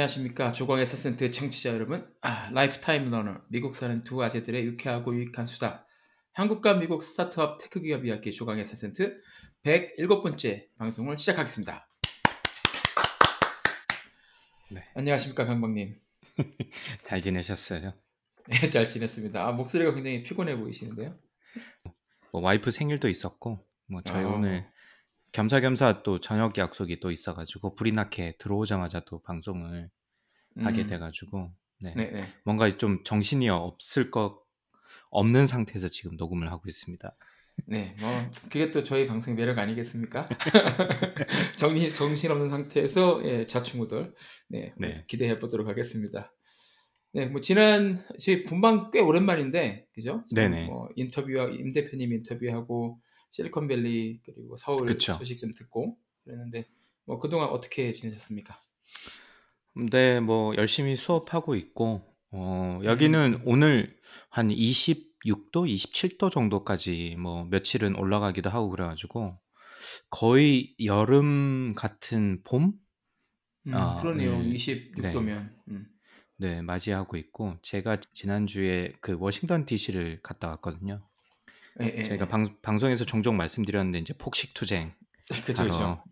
안녕하십니까. 조강의 사센트 청취자 여러분. 아, lifetime learner. 미국 사는 두 아재들의 유쾌하고 유익한 수다. 한국과 미국 스타트업 tech 기업 이야기 조강의 사센트 107번째 방송을 시작하겠습니다. 네. 안녕하십니까 강박님. 잘 지내셨어요? 네, 잘 지냈습니다. 아, 목소리가 굉장히 피곤해 보이시는데요? 뭐 와이프 생일도 있었고 뭐 저희 아. 오늘 겸사겸사 또 저녁 약속이 또 있어가지고 불이 나게 들어오자마자 또 방송을 하게 음, 돼가지고 네. 네, 네. 뭔가 좀 정신이 없을 것 없는 상태에서 지금 녹음을 하고 있습니다. 네, 뭐 그게 또 저희 방송의 매력 아니겠습니까? 정신 정신 없는 상태에서 예, 자충우돌 네, 네. 기대해 보도록 하겠습니다. 네, 뭐 지난 저희 본방 꽤 오랜만인데 그죠? 네네. 뭐 인터뷰와 임 대표님 인터뷰하고 실리콘밸리 그리고 서울 그쵸. 소식 좀 듣고 그랬는데 뭐 그동안 어떻게 지내셨습니까? 네, 뭐 열심히 수업하고 있고 어, 여기는 음. 오늘 한 26도, 27도 정도까지 뭐 며칠은 올라가기도 하고 그래가지고 거의 여름 같은 봄? 음, 아, 그러네요. 네. 26도면. 음. 네, 맞이하고 있고 제가 지난주에 그 워싱턴 DC를 갔다 왔거든요. 예, 예, 제가 예. 방, 방송에서 종종 말씀드렸는데 이제 폭식 투쟁 하러 그죠.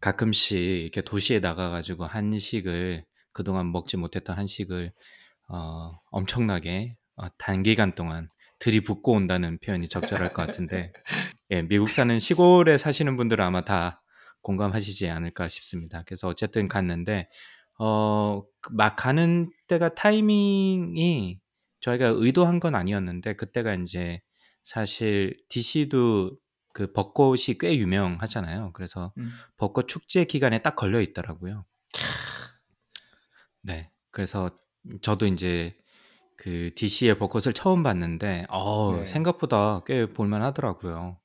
가끔씩 이렇게 도시에 나가가지고 한식을 그동안 먹지 못했던 한식을 어, 엄청나게 어, 단기간 동안 들이붓고 온다는 표현이 적절할 것 같은데 예, 미국 사는 시골에 사시는 분들은 아마 다 공감하시지 않을까 싶습니다. 그래서 어쨌든 갔는데 어, 막 가는 때가 타이밍이 저희가 의도한 건 아니었는데 그때가 이제 사실 DC도 그 벚꽃이 꽤 유명하잖아요. 그래서 음. 벚꽃 축제 기간에 딱 걸려 있더라고요. 네. 그래서 저도 이제 그 DC의 벚꽃을 처음 봤는데 어, 네. 생각보다 꽤 볼만 하더라고요.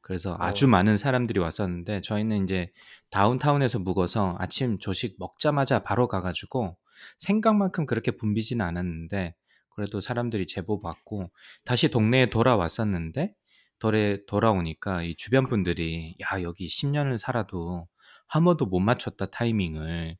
그래서 아주 어. 많은 사람들이 왔었는데 저희는 이제 다운타운에서 묵어서 아침 조식 먹자마자 바로 가가지고 생각만큼 그렇게 붐비지는 않았는데 그래도 사람들이 제법 왔고 다시 동네에 돌아왔었는데 돌에 돌아오니까 이 주변 분들이 야 여기 10년을 살아도 한 번도 못 맞췄다 타이밍을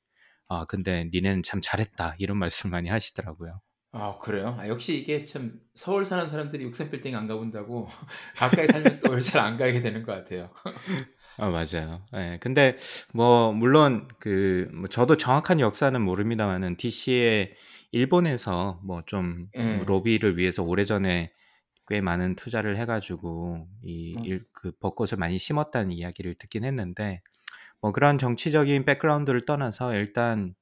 아 근데 니네는 참 잘했다 이런 말씀 많이 하시더라고요. 아, 그래요? 아, 역시 이게 참 서울 사는 사람들이 63빌딩 안 가본다고 가까이 살면 또 잘 안 가게 되는 것 같아요. 아 맞아요. 예. 근데 뭐 물론 그 뭐 저도 정확한 역사는 모릅니다만은 DC에 일본에서 뭐 좀 예. 로비를 위해서 오래전에 꽤 많은 투자를 해가지고 이 맞- 일- 그 벚꽃을 많이 심었다는 이야기를 듣긴 했는데 뭐 그런 정치적인 백그라운드를 떠나서 일단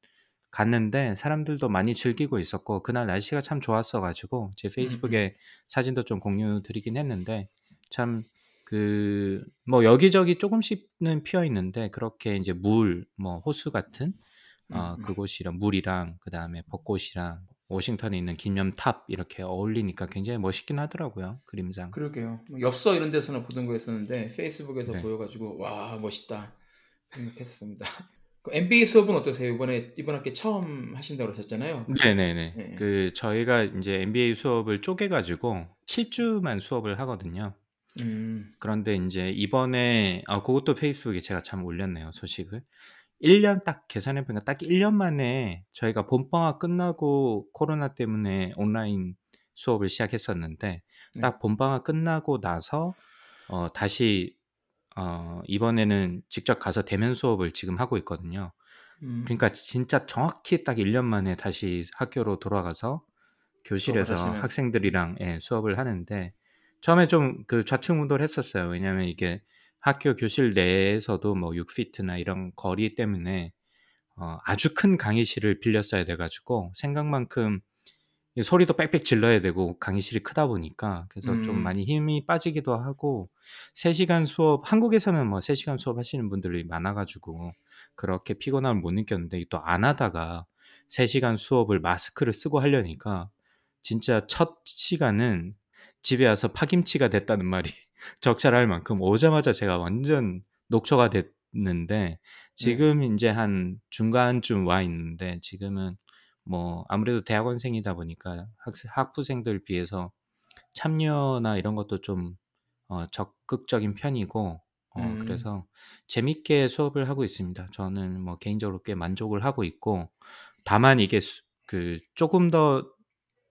갔는데 사람들도 많이 즐기고 있었고 그날 날씨가 참 좋았어가지고 제 페이스북에 사진도 좀 공유 드리긴 했는데 참 그 뭐 여기저기 조금씩은 피어 있는데 그렇게 이제 물 뭐 호수 같은 어 음, 음. 그곳이랑 물이랑 그 다음에 벚꽃이랑 워싱턴에 있는 기념탑 이렇게 어울리니까 굉장히 멋있긴 하더라고요 그림상. 그러게요. 뭐 엽서 이런 데서는 보던 거였었는데 페이스북에서 네. 보여가지고 와 멋있다 생각했었습니다. 그 MBA 수업은 어떠세요? 이번에 이번 학기 처음 하신다고 그러셨잖아요. 네네네. 네. 그 저희가 이제 MBA 수업을 쪼개가지고 7주만 수업을 하거든요. 음, 그런데 이제 이번에 아 그것도 페이스북에 제가 참 올렸네요 소식을 1년 딱 계산해 보니까 딱 1년 만에 저희가 봄방학 끝나고 코로나 때문에 온라인 수업을 시작했었는데 네. 딱 봄방학 끝나고 나서 어 다시 어 이번에는 직접 가서 대면 수업을 지금 하고 있거든요. 음. 그러니까 진짜 정확히 딱 1년 만에 다시 학교로 돌아가서 교실에서. 학생들이랑 예, 수업을 하는데 처음에 좀 그 좌충우돌 했었어요. 왜냐하면 이게 학교 교실 내에서도 뭐 6피트나 이런 거리 때문에 어, 아주 큰 강의실을 빌렸어야 돼가지고 생각만큼 이 소리도 빽빽 질러야 되고 강의실이 크다 보니까 그래서 좀 음. 많이 힘이 빠지기도 하고 3시간 수업 한국에서는 뭐 3시간 수업 하시는 분들이 많아 가지고 그렇게 피곤함을 못 느꼈는데 또 안 하다가 3시간 수업을 마스크를 쓰고 하려니까 진짜 첫 시간은 집에 와서 파김치가 됐다는 말이 적절할 만큼 오자마자 제가 완전 녹초가 됐는데 지금 인제 한 중간쯤 와 있는데 지금은 뭐 아무래도 대학원생이다 보니까 학생 학부생들 비해서 참여나 이런 것도 좀 어 적극적인 편이고 어 음. 그래서 재밌게 수업을 하고 있습니다. 저는 뭐 개인적으로 꽤 만족을 하고 있고 다만 이게 수그 쪼금 더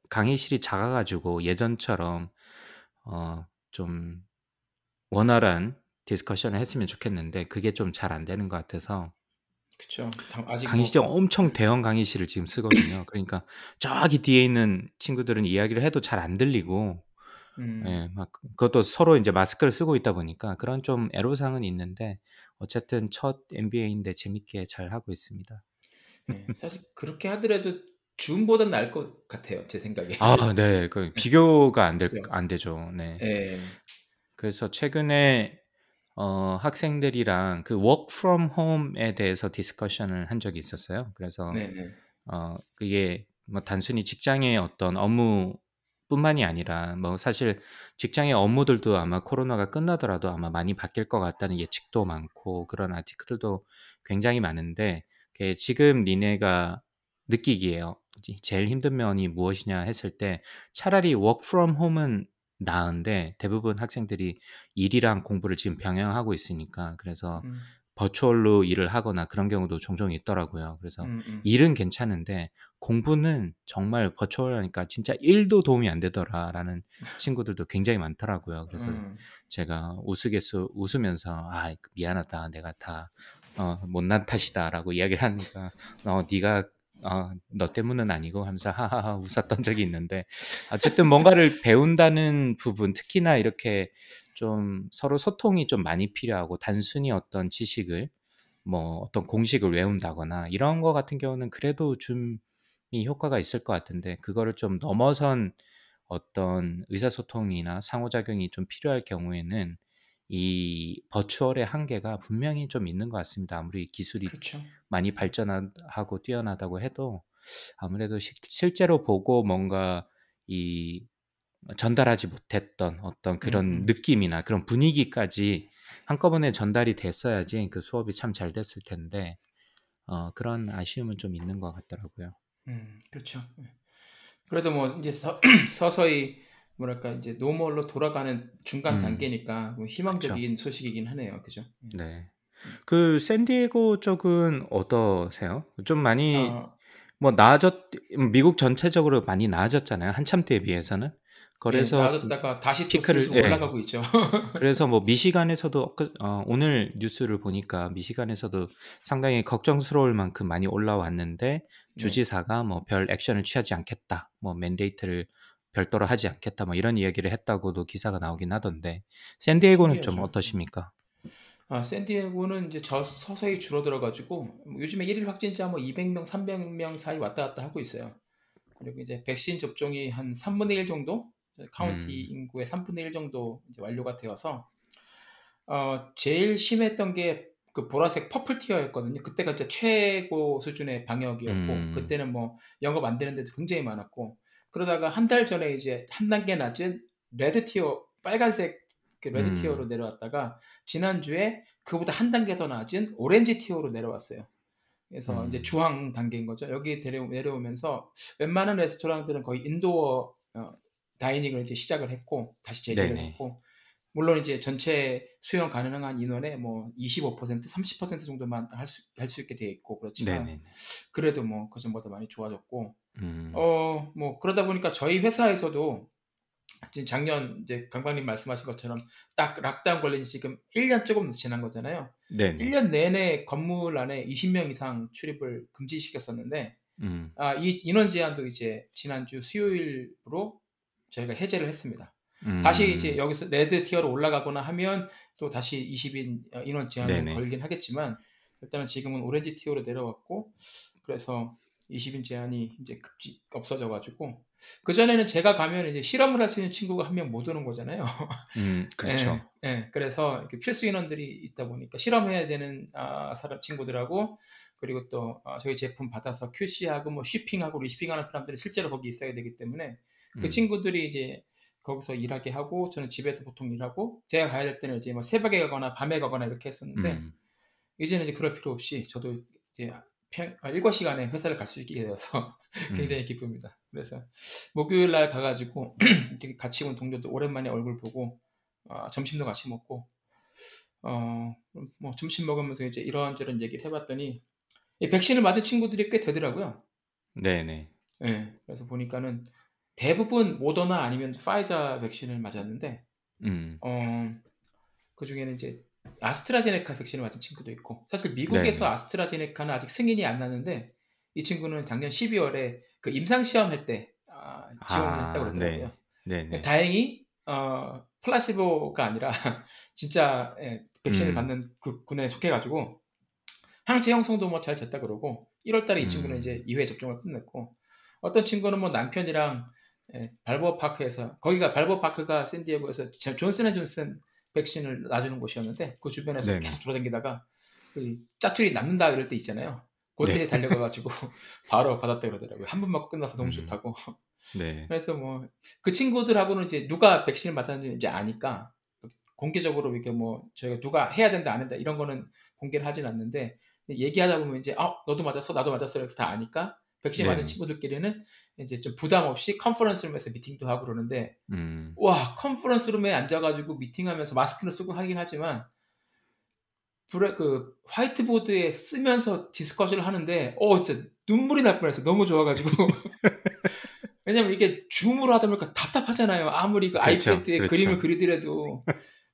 강의실이 작아 가지고 예전처럼 어 좀 원활한 discussion을 했으면 좋겠는데 그게 좀 잘 안 되는 것 같아서. 당 아직 강의실이 뭐 엄청 대형 강의실을 지금 쓰거든요. 그러니까 저기 뒤에 있는 친구들은 이야기를 해도 잘 안 들리고 음. 예 막그 그것도 서로 인제 마스크를 쓰고 있다 보니까 그런 좀 애로사항은 있는데 어쨌든 첫 MBA인데 재밌게 잘 하고 있습니다. 네. 사실 그렇게 하더라도 줌보단 나을 것 같아요, 제 생각에. 아 네. 그 네. 비교가 안될 그죠. 안 되죠. 네. 예. 그래서 최근에 어 학생들이랑 그 work from home에 대해서 discussion을 한 적이 있었어요. 그래서 네네. 어 그게 뭐 단순히 직장의 어떤 업무 뿐만이 아니라 뭐 사실 직장의 업무들도 아마 코로나가 끝나더라도 아마 많이 바뀔 것 같다는 예측도 많고 그런 아티클들도 굉장히 많은데 그 지금 니네가 느끼기에요. 제 제일 힘든 면이 무엇이냐 했을 때 차라리 work from home은 나은데 대부분 학생들이 일이랑 공부를 지금 병행하고 있으니까 그래서 음. 버추얼로 일을 하거나 그런 경우도 종종 있더라고요. 그래서 음 음. 일은 괜찮은데 공부는 정말 버추얼하니까 진짜 1도 도움이 안 되더라라는 친구들도 굉장히 많더라고요. 그래서 음. 제가 우스갯소 웃으면서 "아 미안하다. 내가 다 어 못난 탓이다."라고 이야기를 하니까 "어 네가 어너 때문은 아니고." 하면서 하하하 웃었던 적이 있는데 어쨌든 뭔가를 배운다는 부분 특히나 이렇게 좀 서로 소통이 좀 많이 필요하고 단순히 어떤 지식을 뭐 어떤 공식을 외운다거나 이런 거 같은 경우는 그래도 줌이 효과가 있을 것 같은데 그거를 좀 넘어선 어떤 의사소통이나 상호작용이 좀 필요할 경우에는 이 버추얼의 한계가 분명히 좀 있는 것 같습니다. 아무리 기술이 그렇죠. 많이 발전하고 뛰어나다고 해도 아무래도 실 실제로 보고 뭔가 이 전달하지 못했던 어떤 그런 음음. 느낌이나 그런 분위기까지 한꺼번에 전달이 됐어야지 그 수업이 참 잘 됐을 텐데 어 그런 아쉬움은 좀 있는 것 같더라고요. 음. 그렇죠. 예. 그래도 뭐 인제 서 서서히 뭐랄까 인제 normal로 돌아가는 중간 음. 단계니까 뭐 그쵸. 희망적인 소식이긴 하네요. 그죠? 음. 네. 음. 그 샌디에고 쪽은 어떠세요? 좀 많이 어. 뭐 나아졌 미국 전체적으로 많이 나아졌잖아요, 한참 때에 비해서는. 예. 그래서 나아졌다가 다시 또 피크를 예. 올라가고 있죠. 그래서 뭐 미시간에서도 그어 오늘 뉴스를 보니까 미시간에서도 상당히 걱정스러울 만큼 많이 올라왔는데 네. 주지사가 뭐 "별 액션을 취하지 않겠다." 뭐 "맨데이트를 별도로 하지 않겠다." 뭐 이런 이야기를 했다고도 기사가 나오긴 하던데 샌디에고는 좀 신기하죠. 음. 어떠십니까? 아 샌디에고는 인제 저 서서히 줄어들어 가지고 뭐 요즘에 1일 확진자 뭐 200명, 300명 사이 왔다 갔다 하고 있어요. 그리고 이제 백신 접종이 한 3분의 1 정도 카운티 음. 인구의 3분의 1 정도 이제 완료가 되어서 어 제일 심했던 게 그 보라색 purple tier였거든요. 그때가 진짜 최고 수준의 방역이었고 음. 그때는 뭐 영업 안 되는 데도 굉장히 많았고 그러다가 한 달 전에 이제 한 단계 낮은 red tier 빨간색 그 red tier로 음. 내려왔다가 지난주에 그보다 한 단계 더 낮은 orange tier로 내려왔어요. 그래서 음. 주황 단계인 거죠. 여기 내려오면서 웬만한 레스토랑들은 거의 indoor 어 dining을 이제 시작을 했고 다시 재개를 네네. 했고 물론 이제 전체 수용 가능한 인원의 뭐 25% 30% 정도만 할 수 할 수 있게 돼 있고 그렇지만 네네네. 그래도 뭐 그전보다 많이 좋아졌고 음. 어 뭐 그러다 보니까 저희 회사에서도 지금 작년 이제 강박님 말씀하신 것처럼 딱 lockdown 걸린 지 지금 1년 조금 지난 거잖아요. 1 네네. 년 내내 건물 안에 20명 이상 출입을 금지시켰었는데 음. 아 이 인원 제한도 이제 지난주 수요일부로 저희가 해제를 했습니다. 다시 이제 음. 여기서 red tier로 올라가거나 하면 또 다시 20인 어 인원 네네. 걸긴 하겠지만 일단은 지금은 orange tier로 내려왔고 그래서 20인 제한이 인제 급지 없어져 가지고 그 전에는 제가 가면 이제 실험을 할 수 있는 친구가 한 명 못 오는 거잖아요. 음, 그렇죠. 예, 예. 그래서 이렇게 필수 인원들이 있다 보니까 실험해야 되는 아, 사람 친구들하고 그리고 또 아, 저희 제품 받아서 QC하고 뭐 쉬핑하고 리시핑하는 사람들이 실제로 거기 있어야 되기 때문에 그 음, 친구들이 이제 거기서 일하게 하고 저는 집에서 보통 일하고 제가 가야 될 때는 이제 뭐 새벽에 가거나 밤에 가거나 이렇게 했었는데 음, 이제는 이제 그럴 필요 없이 저도 이제 평, 아, 일과 시간에 회사를 갈 수 있게 되어서 음. 굉장히 기쁩니다. 그래서 목요일 날 가가지고 같이 온 동료들 오랜만에 얼굴 보고 아, 점심도 같이 먹고 어, 뭐 점심 먹으면서 이제 이런저런 얘기를 해봤더니 이 백신을 맞은 친구들이 꽤 되더라고요. 네네. 예, 그래서 보니까는 대부분 모더나 아니면 파이자 백신을 맞았는데 음, 어, 그 중에는 이제 아스트라제네카 백신을 맞은 친구도 있고 사실 미국에서 네네. 아스트라제네카는 아직 승인이 안 났는데 이 친구는 작년 12월에 그 임상 시험할 때 아, 지원을 아, 했다고 그러더라고요. 네 네. 다행히 어, placebo가 아니라 진짜 예, 백신을 음. 받는 그 군에 속해가지고 항체 형성도 뭐 잘 됐다 그러고 1월달에 이 친구는 음. 이제 2회 접종을 끝냈고 어떤 친구는 뭐 남편이랑 예, 발보아 파크에서 거기가 발보아 파크가 샌디에고에서 제- 존슨앤존슨 백신을 놔주는 곳이었는데 그 주변에서 네네. 계속 돌아다니다가 그 짜투리 남는다 이럴 때 있잖아요. 그때 네. 달려가가지고 바로 받았다 그러더라고요. 한 번 맞고 끝나서 너무 음. 좋다고. 네. 그래서 뭐 그 친구들하고는 이제 누가 백신을 맞았는지 이제 아니까 공개적으로 이렇게 뭐 저희가 누가 해야 된다 안 된다 이런 거는 공개를 하진 않는데 얘기하다 보면 이제 아 너도 맞았어 나도 맞았어 이렇게 다 아니까 백신 맞은 네네. 친구들끼리는 이제 좀 부담 없이 conference room에서 미팅도 하고 그러는데 음, 와 conference room에 앉아가지고 미팅하면서 마스크는 쓰고 하긴 하지만 브레, 그 화이트보드에 쓰면서 discussion을 하는데 어 진짜 눈물이 날 뻔했어. 너무 좋아가지고. 왜냐면 이게 줌으로 하다 보니까 답답하잖아요. 아무리 그 그렇죠, 아이패드에 그렇죠. 그림을 그리더라도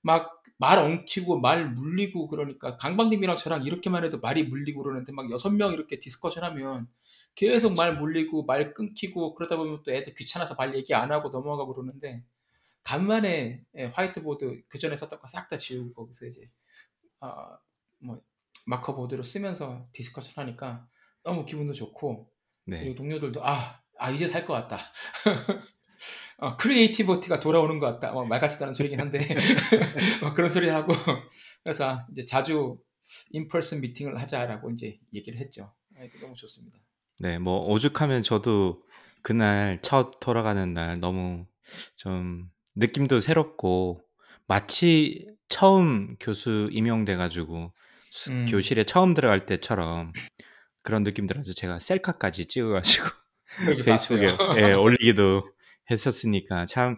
막 말 엉키고 말 물리고 그러니까 강박님이랑 저랑 이렇게만 해도 말이 물리고 그러는데 막 여섯 명 이렇게 discussion 하면 계속 말 물리고 말 끊기고 그러다 보면 또 애들 귀찮아서 말 얘기 안 하고 넘어가고 그러는데 간만에 예, 화이트보드 그 전에 썼던 거 싹 다 지우고 거기서 이제 아, 뭐 marker board로 쓰면서 discussion 하니까 너무 기분도 좋고 네. 그리고 동료들도 아, 아 이제 살 것 같다. 어, creativity가 돌아오는 것 같다. 뭐, 말 같지도 않은 소리긴 한데 뭐 그런 소리 하고 그래서 이제 자주 in-person 미팅을 하자라고 이제 얘기를 했죠. 아, 너무 좋습니다. 네, 뭐 오죽하면 저도 그날 첫 돌아가는 날 너무 좀 느낌도 새롭고 마치 처음 교수 임용돼 가지고 수- 음. 교실에 처음 들어갈 때처럼 그런 느낌 들어서 제가 셀카까지 찍어 가지고 여기 페이스북에 봤어요. 예, 올리기도 했었으니까 참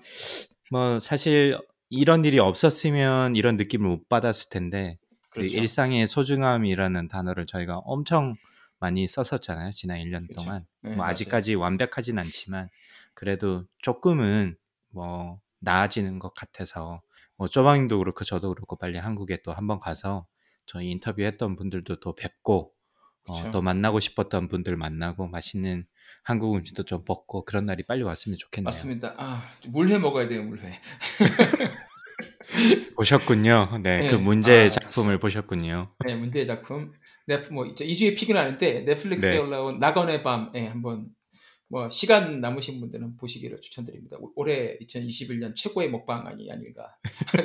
뭐 사실 이런 일이 없었으면 이런 느낌을 못 받았을 텐데 그 그렇죠. 일상의 소중함이라는 단어를 저희가 엄청 많이 썼었잖아요 지난 1년 그렇죠. 동안 네, 뭐. 아직까지 완벽하진 않지만 그래도 조금은 뭐 나아지는 것 같아서 뭐 쪼방님도 그렇고 저도 그렇고 빨리 한국에 또 한번 가서 저희 인터뷰했던 분들도 또 뵙고 어, 그쵸. 또 만나고 싶었던 분들 만나고 맛있는 한국 음식도 좀 먹고 그런 날이 빨리 왔으면 좋겠네요. 맞습니다. 아, 물회 먹어야 돼요, 물회. 보셨군요. 네, 네. 그 문제의 아, 작품을 보셨군요. 네, 문제의 작품. 넷, 뭐, 이제 2주의 픽은 아닌데, 넷플릭스에 네. 올라온 낙원의 밤에 한번, 뭐, 시간 남으신 분들은 보시기를 추천드립니다. 올- 올해 2021년 최고의 먹방이 아닐까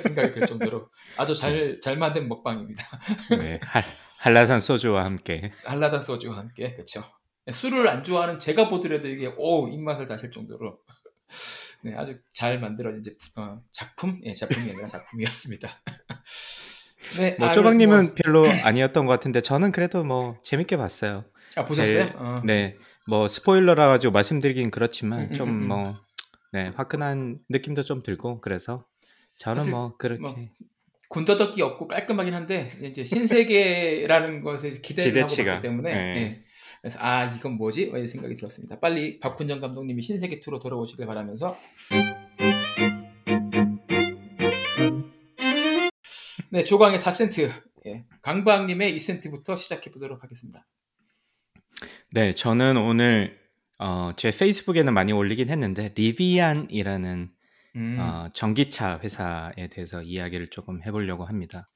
생각이 들 정도로 아주 잘, 잘 만든 먹방입니다. 네, 할, 한라산 소주와 함께. 한라단 소주와 함께, 그쵸. 술을 안 좋아하는 제가 보더라도 이게, 오, 입맛을 다실 정도로. 네, 아주 잘 만들어진 제, 어, 작품? 예, 작품이 아니라 작품이었습니다. 네, 뭐 아, 쪼방님은 뭐- 별로 아니었던 것 같은데 저는 그래도 뭐 재밌게 봤어요. 아, 보셨어요? 어. 네, 뭐 스포일러라 가지고 말씀드리긴 그렇지만 음, 음, 좀 음, 음. 뭐 네, 화끈한 느낌도 좀 들고 그래서 저는 사실 뭐 그렇게 뭐 군더더기 없고 깔끔하긴 한데 이제 신세계라는 것에 기대를 기대치가, 하고 봤기 때문에 네. 예. 그래서 아 이건 뭐지? 이런 생각이 들었습니다. 빨리 박훈정 감독님이 신세계 2로 돌아오시길 바라면서 네 조광의 4센트 예. 강박님의 2센트부터 시작해 보도록 하겠습니다. 네, 저는 오늘 어, 제 페이스북에는 많이 올리긴 했는데 리비안이라는 음, 어, 전기차 회사에 대해서 이야기를 조금 해보려고 합니다.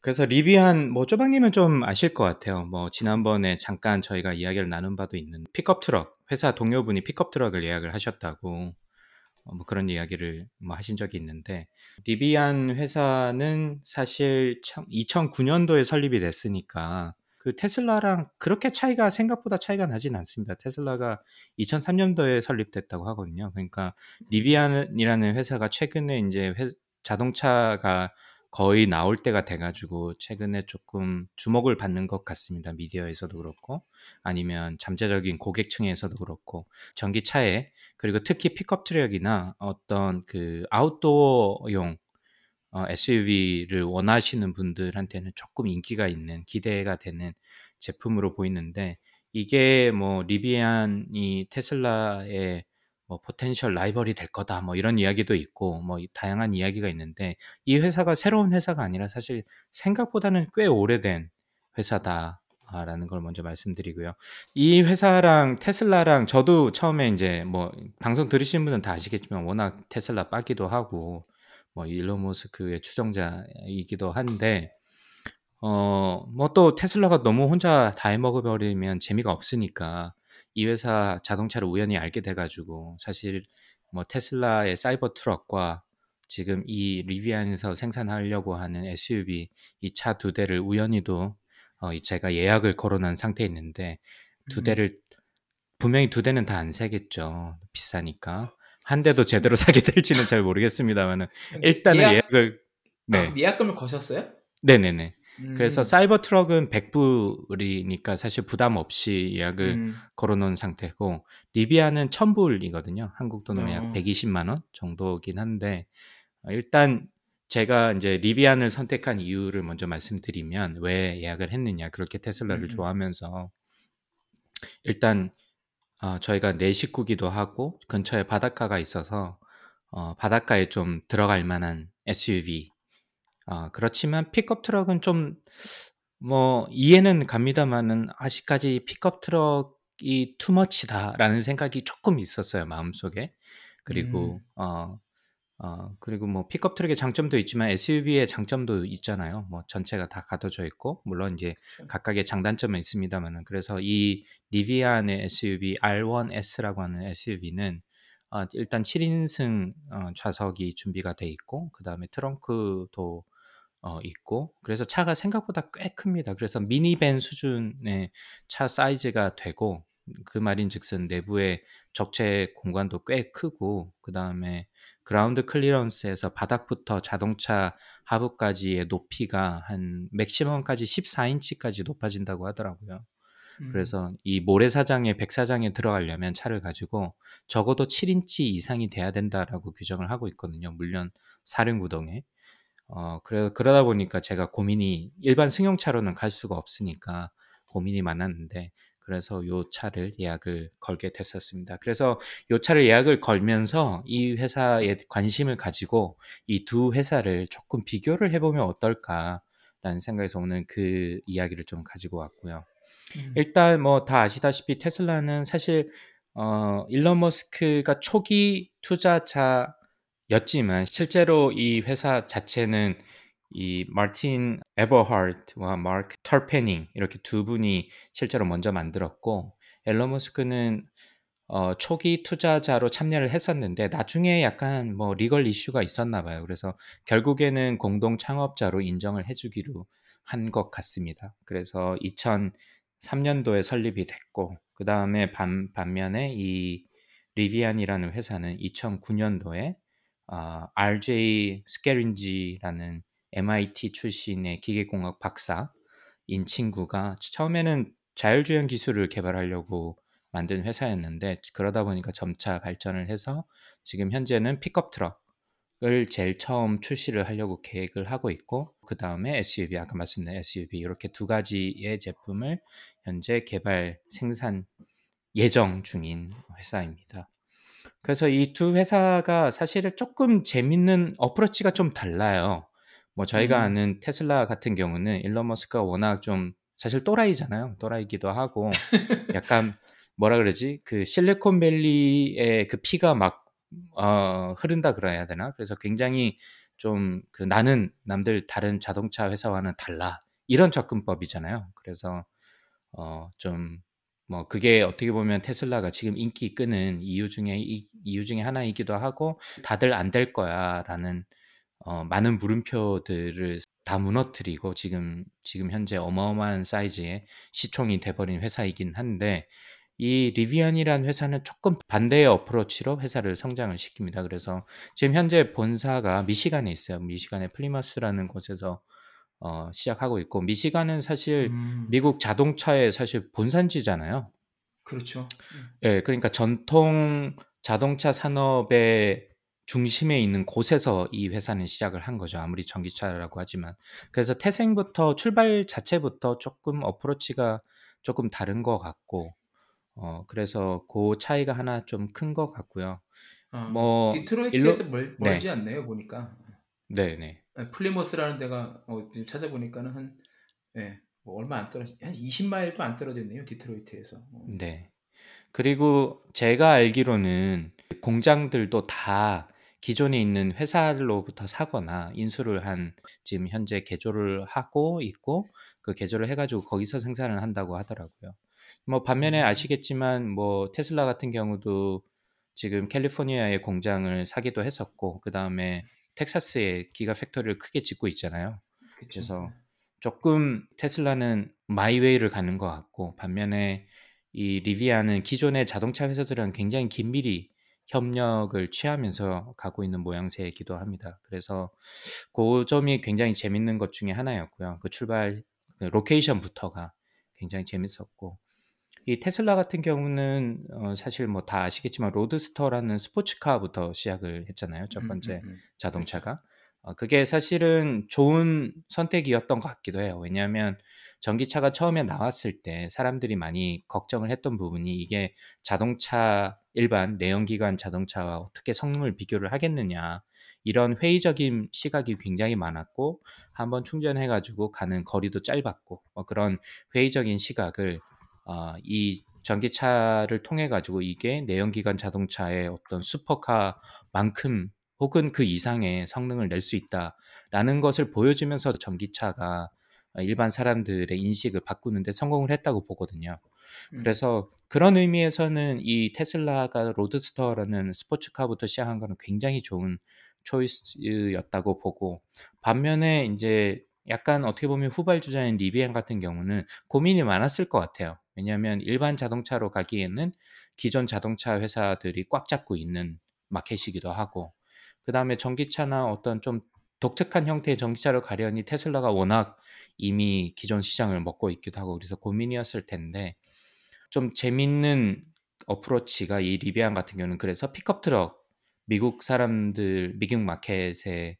그래서 리비안 뭐 쪼박님은 좀 아실 것 같아요. 뭐 지난번에 잠깐 저희가 이야기를 나눈 바도 있는 픽업 트럭 회사 동료분이 픽업 트럭을 예약을 하셨다고 어, 뭐 그런 이야기를 뭐 하신 적이 있는데 리비안 회사는 사실 2009년도에 설립이 됐으니까 그 테슬라랑 그렇게 차이가 생각보다 차이가 나진 않습니다. 테슬라가 2003년도에 설립됐다고 하거든요. 그러니까 리비안이라는 회사가 최근에 이제 회, 자동차가 거의 나올 때가 돼가지고 최근에 조금 주목을 받는 것 같습니다. 미디어에서도 그렇고 아니면 잠재적인 고객층에서도 그렇고 전기차에 그리고 특히 픽업 트럭이나 어떤 그 아웃도어용 어, SUV를 원하시는 분들한테는 조금 인기가 있는 기대가 되는 제품으로 보이는데 이게 뭐 리비안이 테슬라의 뭐 potential rival이 될 거다 뭐 이런 이야기도 있고 뭐 다양한 이야기가 있는데 이 회사가 새로운 회사가 아니라 사실 생각보다는 꽤 오래된 회사다. 라는 걸 먼저 말씀드리고요. 이 회사랑 테슬라랑 저도 처음에 이제 뭐 방송 들으신 분은 다 아시겠지만 워낙 테슬라 빠기도 하고 뭐 일론 머스크의 추종자이기도 한데 어 뭐 또 테슬라가 너무 혼자 다 해먹어 버리면 재미가 없으니까 이 회사 자동차를 우연히 알게 돼 가지고 사실 뭐 테슬라의 사이버 트럭과 지금 이 리비안에서 생산하려고 하는 SUV 이 차 두 대를 우연히도 어 제가 예약을 걸어 놓은 상태에 있는데 두 음. 대를 분명히 두 대는 다 안 사겠죠. 비싸니까. 한 대도 제대로 사게 될지는 잘 모르겠습니다만은 일단은 예약, 예약을 네. 아, 예약금을 거셨어요? 네네네. 음. 그래서 사이버 트럭은 100불이니까 사실 부담 없이 예약을 음. 걸어놓은 상태고 리비아는 1000불이거든요. 한국 돈으로 어. 약 120만 원 정도긴 한데 어, 일단 제가 이제 리비안을 선택한 이유를 먼저 말씀드리면 왜 예약을 했느냐 그렇게 테슬라를 음. 좋아하면서 일단 어, 저희가 네 식구기도 하고 근처에 바닷가가 있어서 어, 바닷가에 좀 들어갈 만한 SUV. 어, 그렇지만 픽업 트럭은 좀 뭐 이해는 갑니다만은 아직까지 픽업 트럭이 too much다라는 생각이 조금 있었어요 마음속에. 그리고 음. 어 어 그리고 뭐 픽업 트럭의 장점도 있지만 SUV의 장점도 있잖아요. 뭐 전체가 다 가둬져 있고 물론 이제. 각각의 장단점은 있습니다만은 그래서 이 리비안의 SUV R1S라고 하는 SUV는 어 일단 7인승 어 좌석이 준비가 돼 있고 그 다음에 트렁크도 어 있고 그래서 차가 생각보다 꽤 큽니다. 그래서 미니밴 수준의 차 사이즈가 되고 그 말인즉슨 내부의 적재 공간도 꽤 크고 그 다음에 ground clearance에서 바닥부터 자동차 하부까지의 높이가 한 맥시멈까지 14인치까지 높아진다고 하더라고요. 음. 그래서 이 모래사장에 백사장에 들어가려면 차를 가지고 적어도 7인치 이상이 돼야 된다라고 규정을 하고 있거든요. 물론 사륜구동에. 어 그래 그러다 보니까 제가 고민이 일반 승용차로는 갈 수가 없으니까 고민이 많았는데 그래서 요 차를 예약을 걸게 됐었습니다. 그래서 요 차를 예약을 걸면서 이 회사에 관심을 가지고 이 두 회사를 조금 비교를 해보면 어떨까라는 생각에서 오늘 그 이야기를 좀 가지고 왔고요. 음. 일단 뭐 다 아시다시피 테슬라는 사실 어 일론 머스크가 초기 투자자 였지만 실제로 이 회사 자체는 이 마틴 에버하트와 마크 털페닝 이렇게 두 분이 실제로 먼저 만들었고 앨런 머스크는 어, 초기 투자자로 참여를 했었는데 나중에 약간 뭐 리걸 이슈가 있었나 봐요. 그래서 결국에는 공동 창업자로 인정을 해주기로 한 것 같습니다. 그래서 2003년도에 설립이 됐고 그 다음에 반, 반면에 이 리비안이라는 회사는 2009년도에 어, RJ 스케린지라는 MIT 출신의 기계공학 박사인 친구가 처음에는 자율주행 기술을 개발하려고 만든 회사였는데 그러다 보니까 점차 발전을 해서 지금 현재는 픽업 트럭을 제일 처음 출시를 하려고 계획을 하고 있고 그 다음에 SUV 아까 말씀드린 SUV 이렇게 두 가지의 제품을 현재 개발 생산 예정 중인 회사입니다. 그래서 이두 회사가 사실은 조금 재밌는 어프로치가 좀 달라요. 뭐 저희가 음. 아는 테슬라 같은 경우는 일론 머스크가 워낙 좀 사실 또라이잖아요. 또라이기도 하고 약간 뭐라 그러지? 그 실리콘밸리의 그 피가 막 어, 흐른다 그래야 되나? 그래서 굉장히 좀 그 나는 남들 다른 자동차 회사와는 달라 이런 접근법이잖아요. 그래서 어 좀 뭐 그게 어떻게 보면 테슬라가 지금 인기 끄는 이유 중에 이, 이유 중에 하나이기도 하고 다들 안 될 거야라는 어, 많은 물음표들을 다 무너뜨리고 지금 지금 현재 어마어마한 사이즈의 시총이 돼버린 회사이긴 한데 이 리비안이라는 회사는 조금 반대의 approach로 회사를 성장을 시킵니다. 그래서 지금 현재 본사가 미시간에 있어요. 미시간의 플리머스라는 곳에서 어, 시작하고 있고 미시간은 사실 음, 미국 자동차의 사실 본산지잖아요. 그렇죠. 예, 그러니까 전통 자동차 산업의 중심에 있는 곳에서 이 회사는 시작을 한 거죠. 아무리 전기차라고 하지만. 그래서 태생부터 출발 자체부터 조금 어프로치가 조금 다른 것 같고, 어, 그래서 그 차이가 하나 좀 큰 것 같고요. 아, 뭐 디트로이트에서 일로 멀, 네, 멀지 않네요 보니까 네, 네, 아, 플리머스라는 데가 어, 지금 찾아보니까는 한 예, 뭐 얼마 안 떨어지 한 20마일도 안 떨어졌네요 디트로이트에서 어. 네. 그리고 제가 알기로는 공장들도 다 기존에 있는 회사로부터 사거나 인수를 한 지금 현재 개조를 하고 있고 그 개조를 해가지고 거기서 생산을 한다고 하더라고요. 뭐 반면에 음, 아시겠지만 뭐 테슬라 같은 경우도 지금 캘리포니아에 공장을 사기도 했었고 그 다음에 텍사스에 기가 팩토리를 크게 짓고 있잖아요. 그쵸 그래서 예. 조금 테슬라는 my way를 가는 것 같고 반면에 이 리비안은 기존의 자동차 회사들은 굉장히 긴밀히 협력을 취하면서 가고 있는 모양새이기도 합니다. 그래서 그 점이 굉장히 재밌는 것 중에 하나였고요. 그 출발 그 location부터가 굉장히 재밌었고 이 테슬라 같은 경우는 어, 사실 뭐 다 아시겠지만 로드스터라는 스포츠카부터 시작을 했잖아요. 첫 음, 음, 번째 음. 그렇죠 자동차가. 어, 그게 사실은 좋은 선택이었던 것 같기도 해요. 왜냐하면 전기차가 처음에 나왔을 때 사람들이 많이 걱정을 했던 부분이 이게 자동차 일반 내연기관 자동차와 어떻게 성능을 비교를 하겠느냐 이런 회의적인 시각이 굉장히 많았고 한번 충전해가지고 가는 거리도 짧았고 뭐 그런 회의적인 시각을 어, 이 전기차를 통해 가지고 이게 내연기관 자동차의 어떤 슈퍼카만큼 혹은 그 이상의 성능을 낼 수 있다라는 것을 보여주면서 전기차가 일반 사람들의 인식을 바꾸는데 성공을 했다고 보거든요. 음, 그래서 그런 의미에서는 이 테슬라가 로드스터라는 스포츠카부터 시작한 거는 굉장히 좋은 choice였다고 보고 반면에 이제 약간 어떻게 보면 후발주자인 리비안 같은 경우는 고민이 많았을 것 같아요. 왜냐하면 일반 자동차로 가기에는 기존 자동차 회사들이 꽉 잡고 있는 마켓이기도 하고 그 다음에 전기차나 어떤 좀 독특한 형태의 전기차로 가려니 테슬라가 워낙 이미 기존 시장을 먹고 있기도 하고 그래서 고민이었을 텐데 좀 재밌는 어프로치가 이 리비안 같은 경우는 그래서 픽업 트럭 미국 사람들 미국 마켓에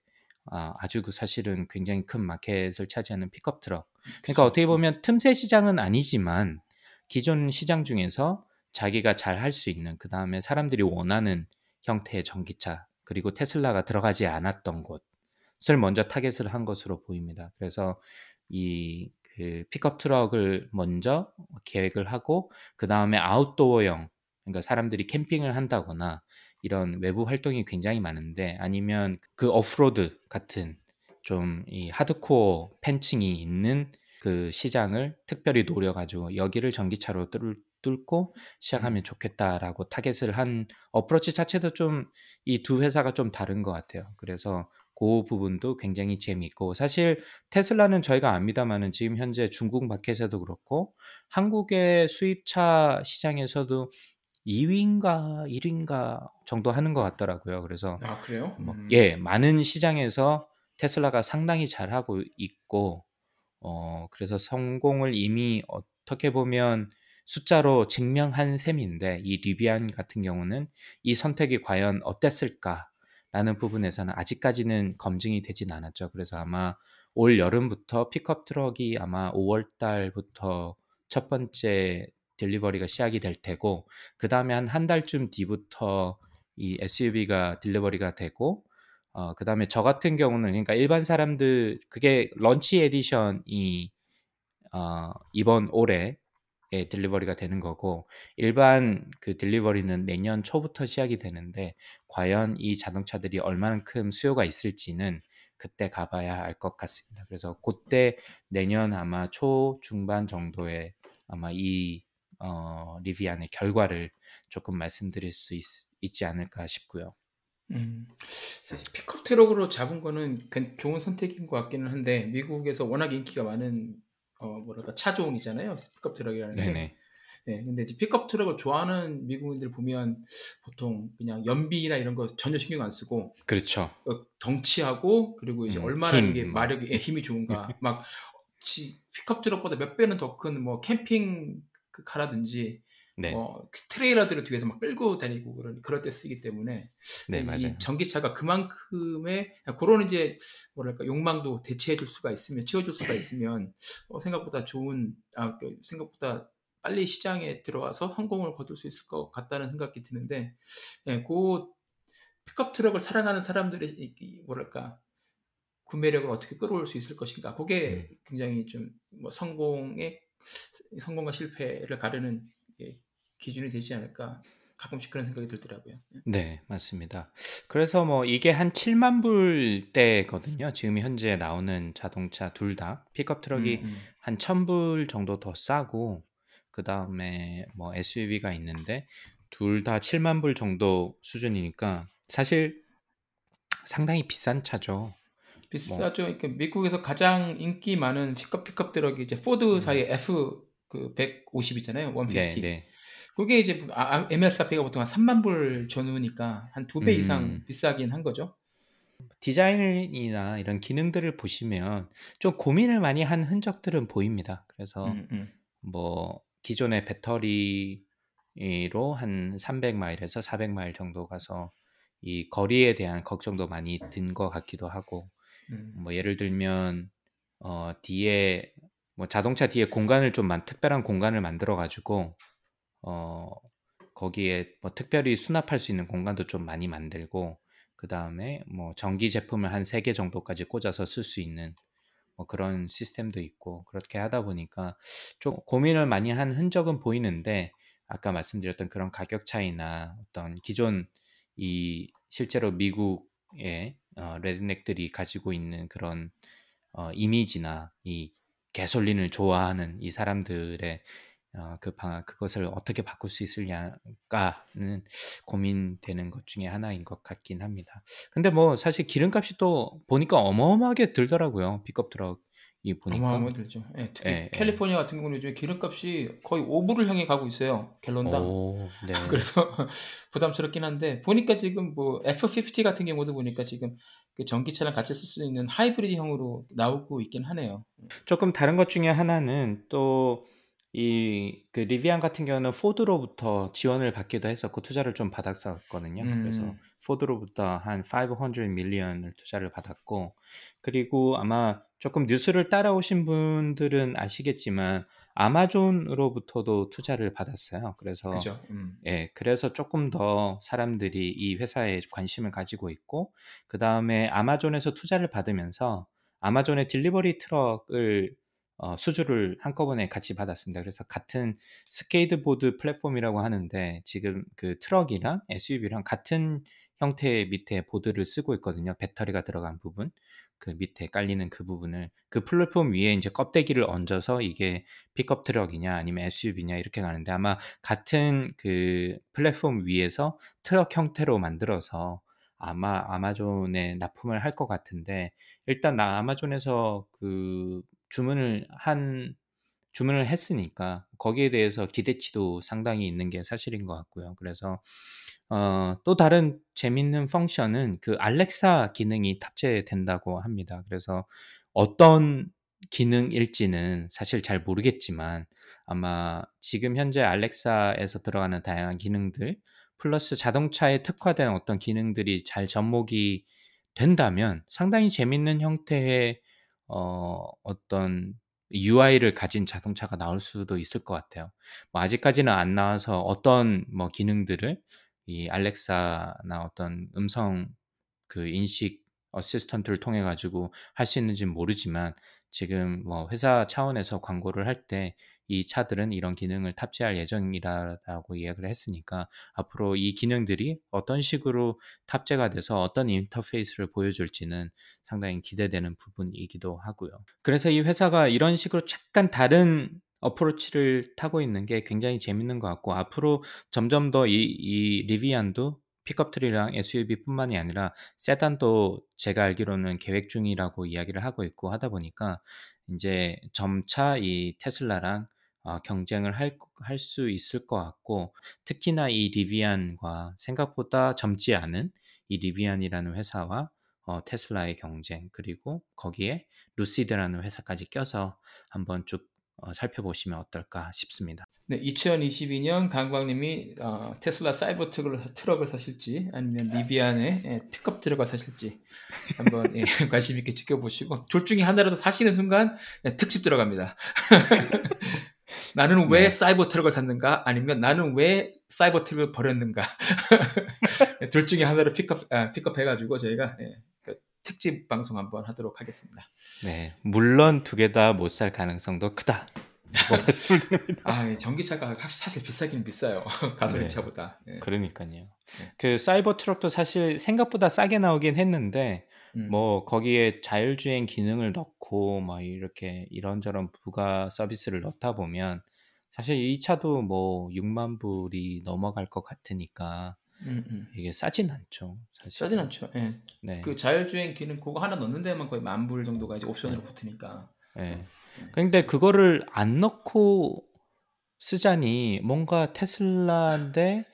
아, 아주 그 사실은 굉장히 큰 마켓을 차지하는 픽업 트럭. 그러니까 어떻게 음, 보면 틈새 시장은 아니지만 기존 시장 중에서 자기가 잘 할 수 있는 그 다음에 사람들이 원하는 형태의 전기차 그리고 테슬라가 들어가지 않았던 곳을 먼저 타겟을 한 것으로 보입니다. 그래서 이 그 픽업 트럭을 먼저 계획을 하고 그 다음에 아웃도어형 그러니까 사람들이 캠핑을 한다거나 이런 외부 활동이 굉장히 많은데 아니면 그 오프로드 같은 좀 이 하드코어 팬층이 있는 그 시장을 특별히 노려가지고 여기를 전기차로 뚫, 뚫고 음, 시작하면 좋겠다라고 타겟을 한 approach 자체도 좀 이 두 회사가 좀 다른 것 같아요. 그래서 그 부분도 굉장히 재미있고 사실 테슬라는 저희가 압니다만은 지금 현재 중국 마켓에도 그렇고 한국의 수입차 시장에서도 2위인가 1위인가 정도 하는 것 같더라고요. 그래서 아 그래요? 뭐 음, 예, 많은 시장에서 테슬라가 상당히 잘하고 있고 어 그래서 성공을 이미 어떻게 보면 숫자로 증명한 셈인데 이 리비안 같은 경우는 이 선택이 과연 어땠을까라는 부분에서는 아직까지는 검증이 되진 않았죠. 그래서 아마 올 여름부터 픽업 트럭이 아마 5월 달부터 첫 번째 delivery가 시작이 될 테고 그 다음에 한 한 달쯤 뒤부터 이 SUV가 딜리버리가 되고 어, 그 다음에 저 같은 경우는 그러니까 일반 사람들 그게 launch edition이 어, 이번 올해 에 delivery가 되는 거고 일반 그 delivery는 내년 초부터 시작이 되는데 과연 이 자동차들이 얼마만큼 수요가 있을지는 그때 가봐야 알 것 같습니다. 그래서 그때 내년 아마 초 중반 정도에 아마 이 어, 리비안의 결과를 조금 말씀드릴 수 있, 있지 않을까 싶고요. 음, 사실 픽업 트럭으로 잡은 거는 그 좋은 선택인 것 같기는 한데 미국에서 워낙 인기가 많은 어 뭐랄까 차종이잖아요. 픽업 트럭이라는 게. 네네. 예, 근데 이제 픽업 트럭을 좋아하는 미국인들 보면 보통 그냥 연비나 이런 거 전혀 신경 안 쓰고 그렇죠. 어, 덩치하고 그리고 이제 음, 얼마나 힘, 이게 뭐. 마력이 예, 힘이 좋은가 막 지- 픽업 트럭보다 몇 배는 더 큰 뭐 캠핑 그 카라든지 네, 어, 그 트레일러들을 뒤에서 막 끌고 다니고 그런 그럴 때 쓰기 때문에 네이 맞아요. 전기차가 그만큼의 그런 이제 뭐랄까 욕망도 대체해줄 수가 있으면 채워줄 수가 있으면 어, 생각보다 좋은 아, 그 생각보다 빨리 시장에 들어와서 성공을 거둘 수 있을 것 같다는 생각이 드는데 예, 그 픽업 트럭을 사랑하는 사람들의 뭐랄까 구매력을 어떻게 끌어올 수 있을 것인가 그게 음. 굉장히 좀 뭐 성공의 성공과 실패를 가르는 예, 기준이 되지 않을까 가끔씩 그런 생각이 들더라고요. 네, 맞습니다. 그래서 뭐 이게 한 7만 불대거든요. 지금 현재 나오는 자동차 둘 다. 픽업 트럭이 음, 음. 한 1000불 정도 더 싸고 그다음에 뭐 SUV가 있는데 둘 다 7만 불 정도 수준이니까 사실 상당히 비싼 차죠. 비싸죠. 그러니까 미국에서 가장 인기 많은 픽업 픽업 트럭이 이제 포드사의 F 그 150이잖아요. 150. 네, 네. 그게 이제 아, MSRP가 보통 한 3만 불 전후니까 한 두배 음. 이상 비싸긴 한 거죠. 디자인이나 이런 기능들을 보시면 좀 고민을 많이 한 흔적들은 보입니다. 그래서 음, 음. 뭐 기존의 배터리로 한 300마일에서 400마일 정도 가서 이 거리에 대한 걱정도 많이 든 것 같기도 하고 음. 뭐 예를 들면 어 뒤에 뭐 자동차 뒤에 공간을 좀 만, 특별한 공간을 만들어 가지고 어 거기에 뭐 특별히 수납할 수 있는 공간도 좀 많이 만들고 그 다음에 뭐 전기 제품을 한 세 개 정도까지 꽂아서 쓸 수 있는 뭐 그런 시스템도 있고 그렇게 하다 보니까 좀 고민을 많이 한 흔적은 보이는데 아까 말씀드렸던 그런 가격 차이나 어떤 기존 이 실제로 미국의 어, 레드넥들이 가지고 있는 그런 어, 이미지나 이 개솔린을 좋아하는 이 사람들의 어, 그 방안 그것을 어떻게 바꿀 수 있을까는 고민되는 것 중에 하나인 것 같긴 합니다. 근데 뭐 사실 기름값이 또 보니까 어마어마하게 들더라고요. 픽업 트럭 이 보니까. 어마어마 들죠. 예, 특히 예, 예. 캘리포니아 같은 경우는 요즘 기름값이 거의 5불을 향해 가고 있어요. 갤런당. 오, 네. 그래서 부담스럽긴 한데 보니까 지금 뭐 F50 같은 경우도 보니까 지금 그 전기차랑 같이 쓸 수 있는 하이브리드형으로 나오고 있긴 하네요. 조금 다른 것 중에 하나는 또 이그 리비안 같은 경우는 포드로부터 지원을 받기도 했었고 투자를 좀 받았었거든요. 그래서 음. 포드로부터 한 500 밀리언을 투자를 받았고 그리고 아마 조금 뉴스를 따라오신 분들은 아시겠지만 아마존으로부터도 투자를 받았어요. 그래서 그죠. 음. 예, 그래서 조금 더 사람들이 이 회사에 관심을 가지고 있고, 그 다음에 아마존에서 투자를 받으면서 아마존의 delivery 트럭을 어, 수주를 한꺼번에 같이 받았습니다. 그래서 같은 스케이트보드 플랫폼이라고 하는데 지금 그 트럭이랑 SUV랑 같은 형태의 밑에 보드를 쓰고 있거든요. 배터리가 들어간 부분. 그 밑에 깔리는 그 부분을 그 플랫폼 위에 이제 껍데기를 얹어서 이게 픽업 트럭이냐 아니면 SUV냐 이렇게 가는데 아마 같은 그 플랫폼 위에서 트럭 형태로 만들어서 아마 아마존에 납품을 할 것 같은데 일단 나 아마존에서 그 주문을 한 주문을 했으니까 거기에 대해서 기대치도 상당히 있는 게 사실인 것 같고요. 그래서 어, 또 다른 재밌는 펑션은 그 알렉사 기능이 탑재된다고 합니다. 그래서 어떤 기능일지는 사실 잘 모르겠지만 아마 지금 현재 알렉사에서 들어가는 다양한 기능들 플러스 자동차에 특화된 어떤 기능들이 잘 접목이 된다면 상당히 재밌는 형태의 어, 어떤 UI를 가진 자동차가 나올 수도 있을 것 같아요. 뭐 아직까지는 안 나와서 어떤 뭐 기능들을 이 알렉사나 어떤 음성 그 인식 어시스턴트를 통해 가지고 할 수 있는지는 모르지만 지금 뭐 회사 차원에서 광고를 할 때 이 차들은 이런 기능을 탑재할 예정이라고 이야기를 했으니까 앞으로 이 기능들이 어떤 식으로 탑재가 돼서 어떤 인터페이스를 보여줄지는 상당히 기대되는 부분이기도 하고요. 그래서 이 회사가 이런 식으로 약간 다른 approach를 타고 있는 게 굉장히 재밌는 것 같고 앞으로 점점 더 이 이 리비안도 픽업 트럭이랑 SUV뿐만이 아니라 세단도 제가 알기로는 계획 중이라고 이야기를 하고 있고 하다 보니까 이제 점차 이 테슬라랑 어, 경쟁을 할 할 수 있을 것 같고 특히나 이 리비안과 생각보다 젊지 않은 이 리비안이라는 회사와 어, 테슬라의 경쟁 그리고 거기에 루시드라는 회사까지 껴서 한번 쭉 어, 살펴보시면 어떨까 싶습니다. 네, 2022년 강광님이 어, 테슬라 사이버 트럭을, 트럭을 사실지 아니면 리비안의 예, 픽업 트럭을 사실지 한번 예, 관심 있게 지켜보시고 둘 중에 하나라도 사시는 순간 예, 특집 들어갑니다. 나는 왜 네. 사이버 트럭을 샀는가? 아니면 나는 왜 사이버 트럭을 버렸는가? 둘 중에 하나를 픽업 아, 픽업 해가지고 저희가 예, 그 특집 방송 한번 하도록 하겠습니다. 네, 물론 두 개 다 못 살 가능성도 크다. 말씀드립니다. 아, 예, 전기차가 사- 사실 비싸긴 비싸요. 가솔린 네. 차보다. 예. 그러니까요. 그 사이버 트럭도 사실 생각보다 싸게 나오긴 했는데 음. 뭐 거기에 자율주행 기능을 넣고 막 이렇게 이런저런 부가 서비스를 넣다 보면 사실 이 차도 뭐 6만 불이 넘어갈 것 같으니까 음, 음. 이게 싸진 않죠. 사실. 싸진 않죠. 예. 네. 그 자율주행 기능 그거 하나 넣는 데만 거의 만 불 정도가 이제 옵션으로 붙으니까. 네. 근데 그거를 안 넣고 쓰자니 뭔가 테슬라인데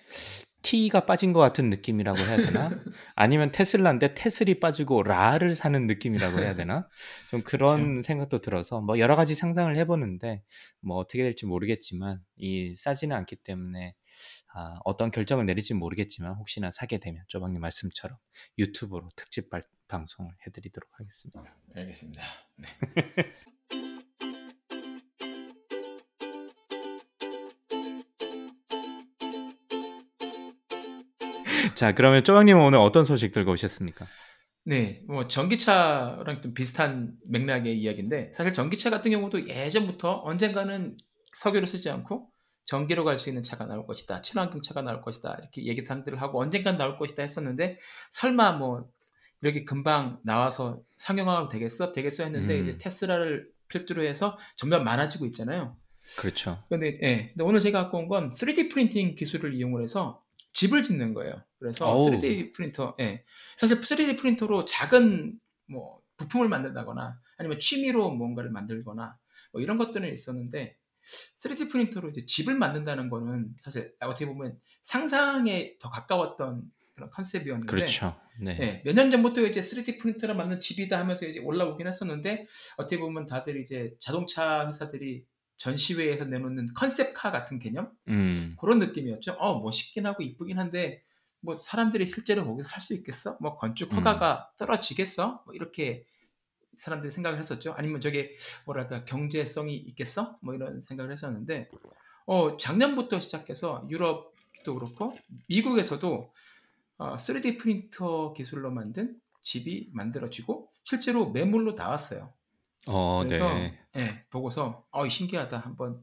T가 빠진 것 같은 느낌이라고 해야 되나? 아니면 테슬라인데 테슬이 빠지고 라를 사는 느낌이라고 해야 되나? 좀 그런 생각도 들어서 뭐 여러 가지 상상을 해보는데 뭐 어떻게 될지 모르겠지만 이 싸지는 않기 때문에 아, 어떤 결정을 내릴지 모르겠지만 혹시나 사게 되면 조방님 말씀처럼 유튜브로 특집 발- 방송을 해드리도록 하겠습니다. 알겠습니다. 네. 자 그러면 조방님은 오늘 어떤 소식 들고 오셨습니까? 네, 뭐 전기차랑 좀 비슷한 맥락의 이야기인데 사실 전기차 같은 경우도 예전부터 언젠가는 석유를 쓰지 않고 전기로 갈 수 있는 차가 나올 것이다. 친환경 차가 나올 것이다. 이렇게 얘기 상들을 하고 언젠간 나올 것이다 했었는데 설마 뭐 이렇게 금방 나와서 상용화가 되겠어? 되겠어 했는데 음. 이제 테슬라를 필두로 해서 점점 많아지고 있잖아요. 그렇죠. 근데, 예. 근데 오늘 제가 갖고 온 건 3D 프린팅 기술을 이용을 해서 집을 짓는 거예요. 그래서 어우. 3D 프린터, 예. 사실 3D 프린터로 작은 뭐 부품을 만든다거나 아니면 취미로 뭔가를 만들거나 뭐 이런 것들은 있었는데 3D 프린터로 이제 집을 만든다는 거는 사실 어떻게 보면 상상에 더 가까웠던 그런 컨셉이었는데 그렇죠. 네. 네, 몇 년 전부터 이제 3D 프린터를 만든 집이다 하면서 이제 올라오긴 했었는데 어떻게 보면 다들 이제 자동차 회사들이 전시회에서 내놓는 컨셉카 같은 개념 음. 그런 느낌이었죠. 어 멋있긴 하고 이쁘긴 한데 뭐 사람들이 실제로 거기서 살 수 있겠어? 뭐 건축 음. 허가가 떨어지겠어? 뭐 이렇게 사람들이 생각을 했었죠. 아니면 저게 뭐랄까 경제성이 있겠어? 뭐 이런 생각을 했었는데 어 작년부터 시작해서 유럽도 그렇고 미국에서도 어, 3D 프린터 기술로 만든 집이 만들어지고 실제로 매물로 나왔어요. 어, 그래서 네. 예, 보고서 어 신기하다 한번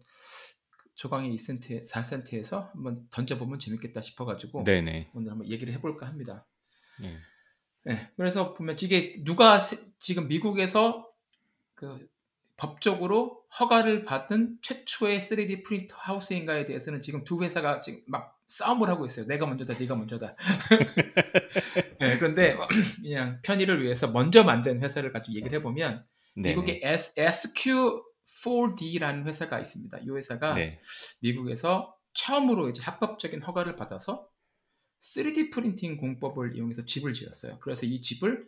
조광의 2센트, 4센트에서 한번 던져보면 재밌겠다 싶어가지고 네네. 오늘 한번 얘기를 해볼까 합니다. 네. 예, 그래서 보면 이게 누가 세- 지금 미국에서 그 법적으로 허가를 받은 최초의 3D 프린터 하우스인가에 대해서는 지금 두 회사가 지금 막 싸움을 하고 있어요. 내가 먼저다, 네가 먼저다. 예, 그런데 그냥 편의를 위해서 먼저 만든 회사를 가지고 얘기를 해보면 네네. 미국의 S, SQ4D라는 회사가 있습니다. 이 회사가 네. 미국에서 처음으로 이제 합법적인 허가를 받아서 3D 프린팅 공법을 이용해서 집을 지었어요. 그래서 이 집을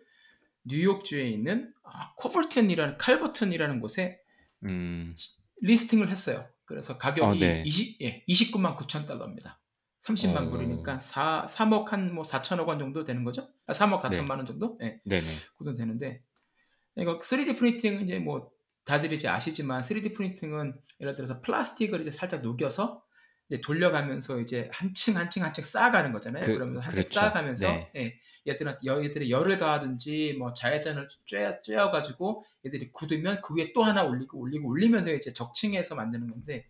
뉴욕주에 있는 아, 코버튼이라는 칼버튼이라는 곳에 음. listing을 했어요. 그래서 가격이 어, 네. 20, 예, 29만 9천 달러입니다. 30만 어. 불이니까 4, 3억 한 뭐 4천억 원 정도 되는 거죠? 아, 3억 4천만 네. 원 정도? 예. 네네. 그 정도 되는데 이거 3D 프린팅은 이제 뭐 다들 이제 아시지만 3D 프린팅은 예를 들어서 플라스틱을 이제 살짝 녹여서 이제 돌려가면서 이제 한 층 한 층 한 층 쌓아가는 거잖아요. 그- 그, 러면서 한층 그렇죠. 쌓아가면서 네. 예, 얘들은 얘들이 열을 가하든지 뭐 자외선을 쬐, 쬐어가지고 얘들이 굳으면 그 위에 또 하나 올리고 올리고 올리면서 이제 적층해서 만드는 건데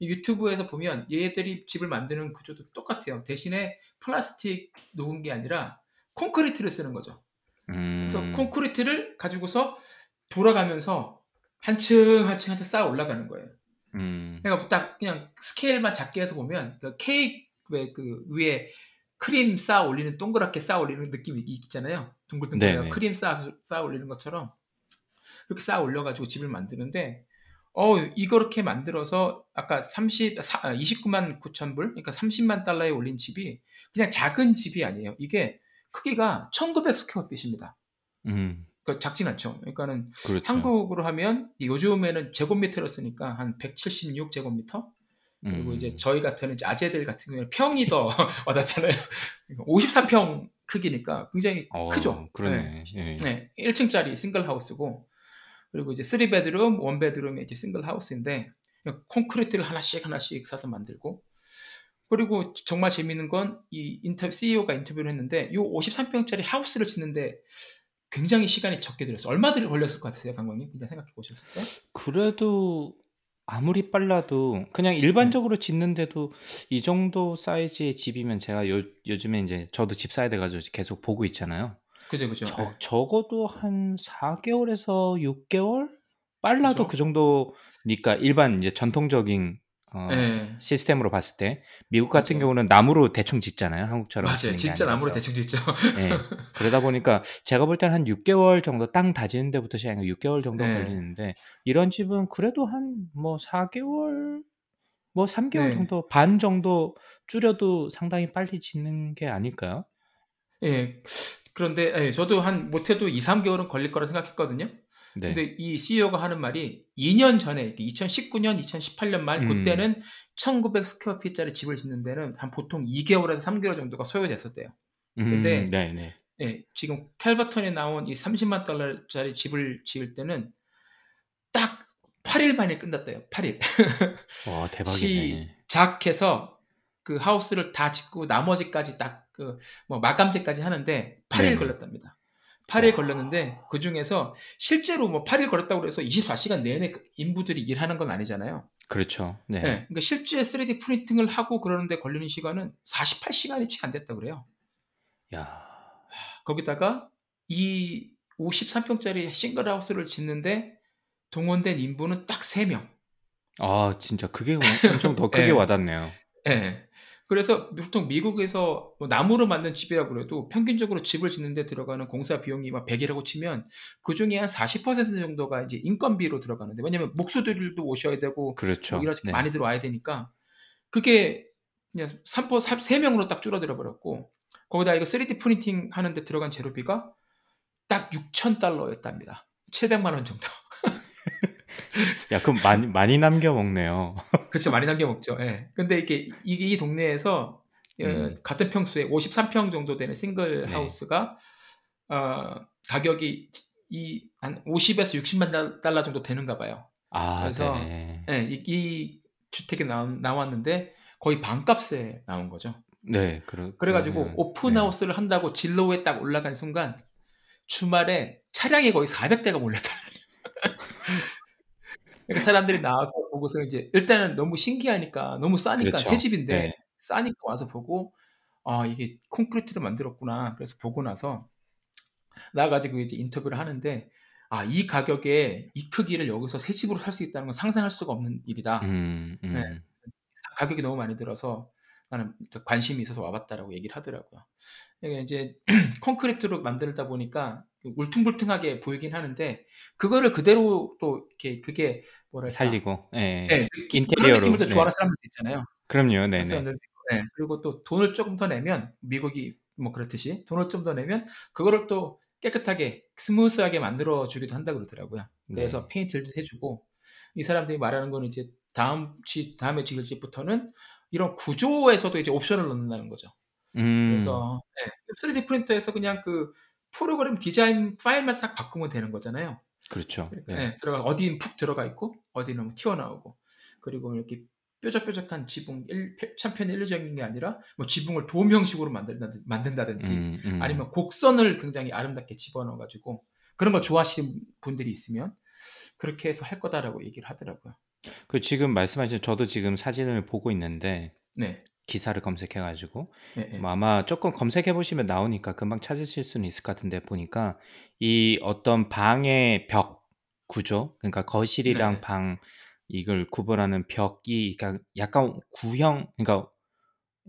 이 유튜브에서 보면 얘들이 집을 만드는 구조도 똑같아요. 대신에 플라스틱 녹은 게 아니라 콘크리트를 쓰는 거죠. 음. 그래서 콘크리트를 가지고서 돌아가면서 한 층 한 층 한 층 쌓아 올라가는 거예요. 음. 그러니까 딱 그냥 스케일만 작게 해서 보면 그 케이크 왜 그 위에 크림 쌓아 올리는 동그랗게 쌓아 올리는 느낌이 있잖아요. 둥글둥글 네네. 크림 쌓아 쌓아 올리는 것처럼 그렇게 쌓아 올려가지고 집을 만드는데 어 이렇게 만들어서 아까 30 사- 아, 29만 9천 불 그러니까 30만 달러에 올린 집이 그냥 작은 집이 아니에요. 이게 크기가 1900 square feet입니다. 음. 그러니까 작진 않죠. 그러니까는 그렇죠. 한국으로 하면 이 요즘에는 제곱미터로 쓰니까 한 176 제곱미터 그리고 음. 이제 저희 같은 이제 아재들 같은 경우는 평이 더 와닿잖아요. 53평 크기니까 굉장히 어, 크죠. 그러네. 예. 네. 네, 1층짜리 싱글 하우스고 그리고 이제 3베드룸, 1베드룸의 이제 싱글 하우스인데 콘크리트를 하나씩 하나씩 사서 만들고 그리고 정말 재밌는 건 이 인터 CEO가 인터뷰를 했는데 이 53평짜리 하우스를 짓는데 굉장히 시간이 적게 들었어요. 얼마 들 걸렸을 것 같으세요, 강광님? 그냥 생각해 보셨을 때? 그래도 아무리 빨라도 그냥 일반적으로 짓는데도 이 정도 사이즈의 집이면 제가 요, 요즘에 이제 저도 집 사야 돼가지고 계속 보고 있잖아요. 그죠, 그죠. 저, 적어도 한 4개월에서 6개월? 빨라도 그죠. 그 정도니까 일반 이제 전통적인 어, 네. 시스템으로 봤을 때 미국 같은 맞아요. 경우는 나무로 대충 짓잖아요. 한국처럼 맞아요. 진짜 나무로. 대충 짓죠. 네. 그러다 보니까 제가 볼 때는 한 6개월 정도 땅 다지는 데부터 시작해서 6개월 정도 네. 걸리는데 이런 집은 그래도 한 뭐 4개월 뭐 3개월 네. 정도 반 정도 줄여도 상당히 빨리 짓는 게 아닐까요? 예. 그런데 예, 저도 한 못해도 2, 3개월은 걸릴 거라 생각했거든요. 네. 근데 이 CEO가 하는 말이 2년 전에 2019년, 2018년 말 음. 그때는 1900 square feet짜리 집을 짓는 데는 한 보통 2개월에서 3개월 정도가 소요됐었대요. 근데 음, 네, 네. 예, 지금 캘버턴에 나온 이 30만 달러짜리 집을 지을 때는 딱 8일 만에 끝났대요. 8일. 와, 대박이네. 시작해서 그 하우스를 다 짓고 나머지까지 딱 그 뭐 마감제까지 하는데 8일 네네. 걸렸답니다. 8일 와. 걸렸는데 그 중에서 실제로 뭐 8일 걸렸다고 해서 24시간 내내 그 인부들이 일하는 건 아니잖아요. 그렇죠. 네. 예, 그러니까 실제 3D 프린팅을 하고 그러는데 걸리는 시간은 48시간이 채 안 됐다 그래요. 야. 거기다가 이 53평짜리 싱글 하우스를 짓는데 동원된 인부는 딱 3명. 아, 진짜 그게 엄청 더 크게 예. 와닿네요. 예. 그래서 보통 미국에서 뭐 나무로 만든 집이라고 그래도 평균적으로 집을 짓는데 들어가는 공사 비용이 막 100이라고 치면 그 중에 한 40% 정도가 이제 인건비로 들어가는데 왜냐면 목수들도 오셔야 되고 그렇죠. 뭐 이렇게 네. 많이 들어와야 되니까 그게 그냥 3포 3명으로 딱 줄어들어 버렸고 거기다 이거 3D 프린팅 하는데 들어간 재료비가 딱 6천 달러였답니다. 700만 원 정도. 야, 그럼 많이 많이 남겨 먹네요. 그렇죠. 많이 남겨 먹죠. 예. 근데 이게 이게 이 동네에서 어, 음. 같은 평수에 53평 정도 되는 싱글 네. 하우스가 어, 가격이 이 한 50에서 60만 달- 달러 정도 되는가 봐요. 아, 그래서 네. 예, 이, 이 주택이 나왔는데 거의 반값에 나온 거죠. 네, 그러, 그래가지고 오픈하우스를 한다고 진로에 딱 올라간 순간 주말에 차량이 거의 400대가 몰렸다. 그러니까 사람들이 나와서 보고서 이제 일단은 너무 신기하니까 너무 싸니까 그렇죠. 새 집인데 네. 싸니까 와서 보고 아 이게 콘크리트로 만들었구나. 그래서 보고 나서 나가지고 이제 인터뷰를 하는데 아 이 가격에 이 크기를 여기서 새 집으로 살 수 있다는 건 상상할 수가 없는 일이다. 음, 음. 네. 가격이 너무 많이 들어서 나는 관심이 있어서 와봤다라고 얘기를 하더라고요. 이게 이제 콘크리트로 만들다 보니까 울퉁불퉁하게 보이긴 하는데 그거를 그대로 또 이렇게 그게 뭐랄까 살리고, 예. 네, 느낌, 인테리어로, 느낌을 또 네. 좋아하는 사람들 있잖아요. 그럼요, 네네. 사람들 있고, 네. 그리고 또 돈을 조금 더 내면 미국이 뭐 그렇듯이 돈을 좀 더 내면 그거를 또 깨끗하게 smooth하게 만들어 주기도 한다 그러더라고요. 그래서 네. 페인트를 해주고 이 사람들이 말하는 거는 이제 다음 집 다음에 지을 집부터는 이런 구조에서도 이제 옵션을 넣는다는 거죠. 음, 그래서 네, 3D 프린터에서 그냥 그 프로그램 디자인 파일만 싹 바꾸면 되는 거잖아요. 그렇죠. 네. 네, 들어가 어디는 푹 들어가 있고 어디는 뭐 튀어나오고 그리고 이렇게 뾰족뾰족한 지붕 일, 참편 일률적인 게 아니라 뭐 지붕을 돔 형식으로 만든다든지, 만든다든지 음, 음. 아니면 곡선을 굉장히 아름답게 집어넣어 가지고 그런 거 좋아하시는 분들이 있으면 그렇게 해서 할 거다라고 얘기를 하더라고요. 그 지금 말씀하신 저도 지금 사진을 보고 있는데 네. 기사를 검색해 가지고 네, 네. 뭐 아마 조금 검색해 보시면 나오니까 금방 찾으실 수는 있을 것 같은데 보니까 이 어떤 방의 벽 구조 그러니까 거실이랑 네. 방 이걸 구분하는 벽이 그러니까 약간 구형 그러니까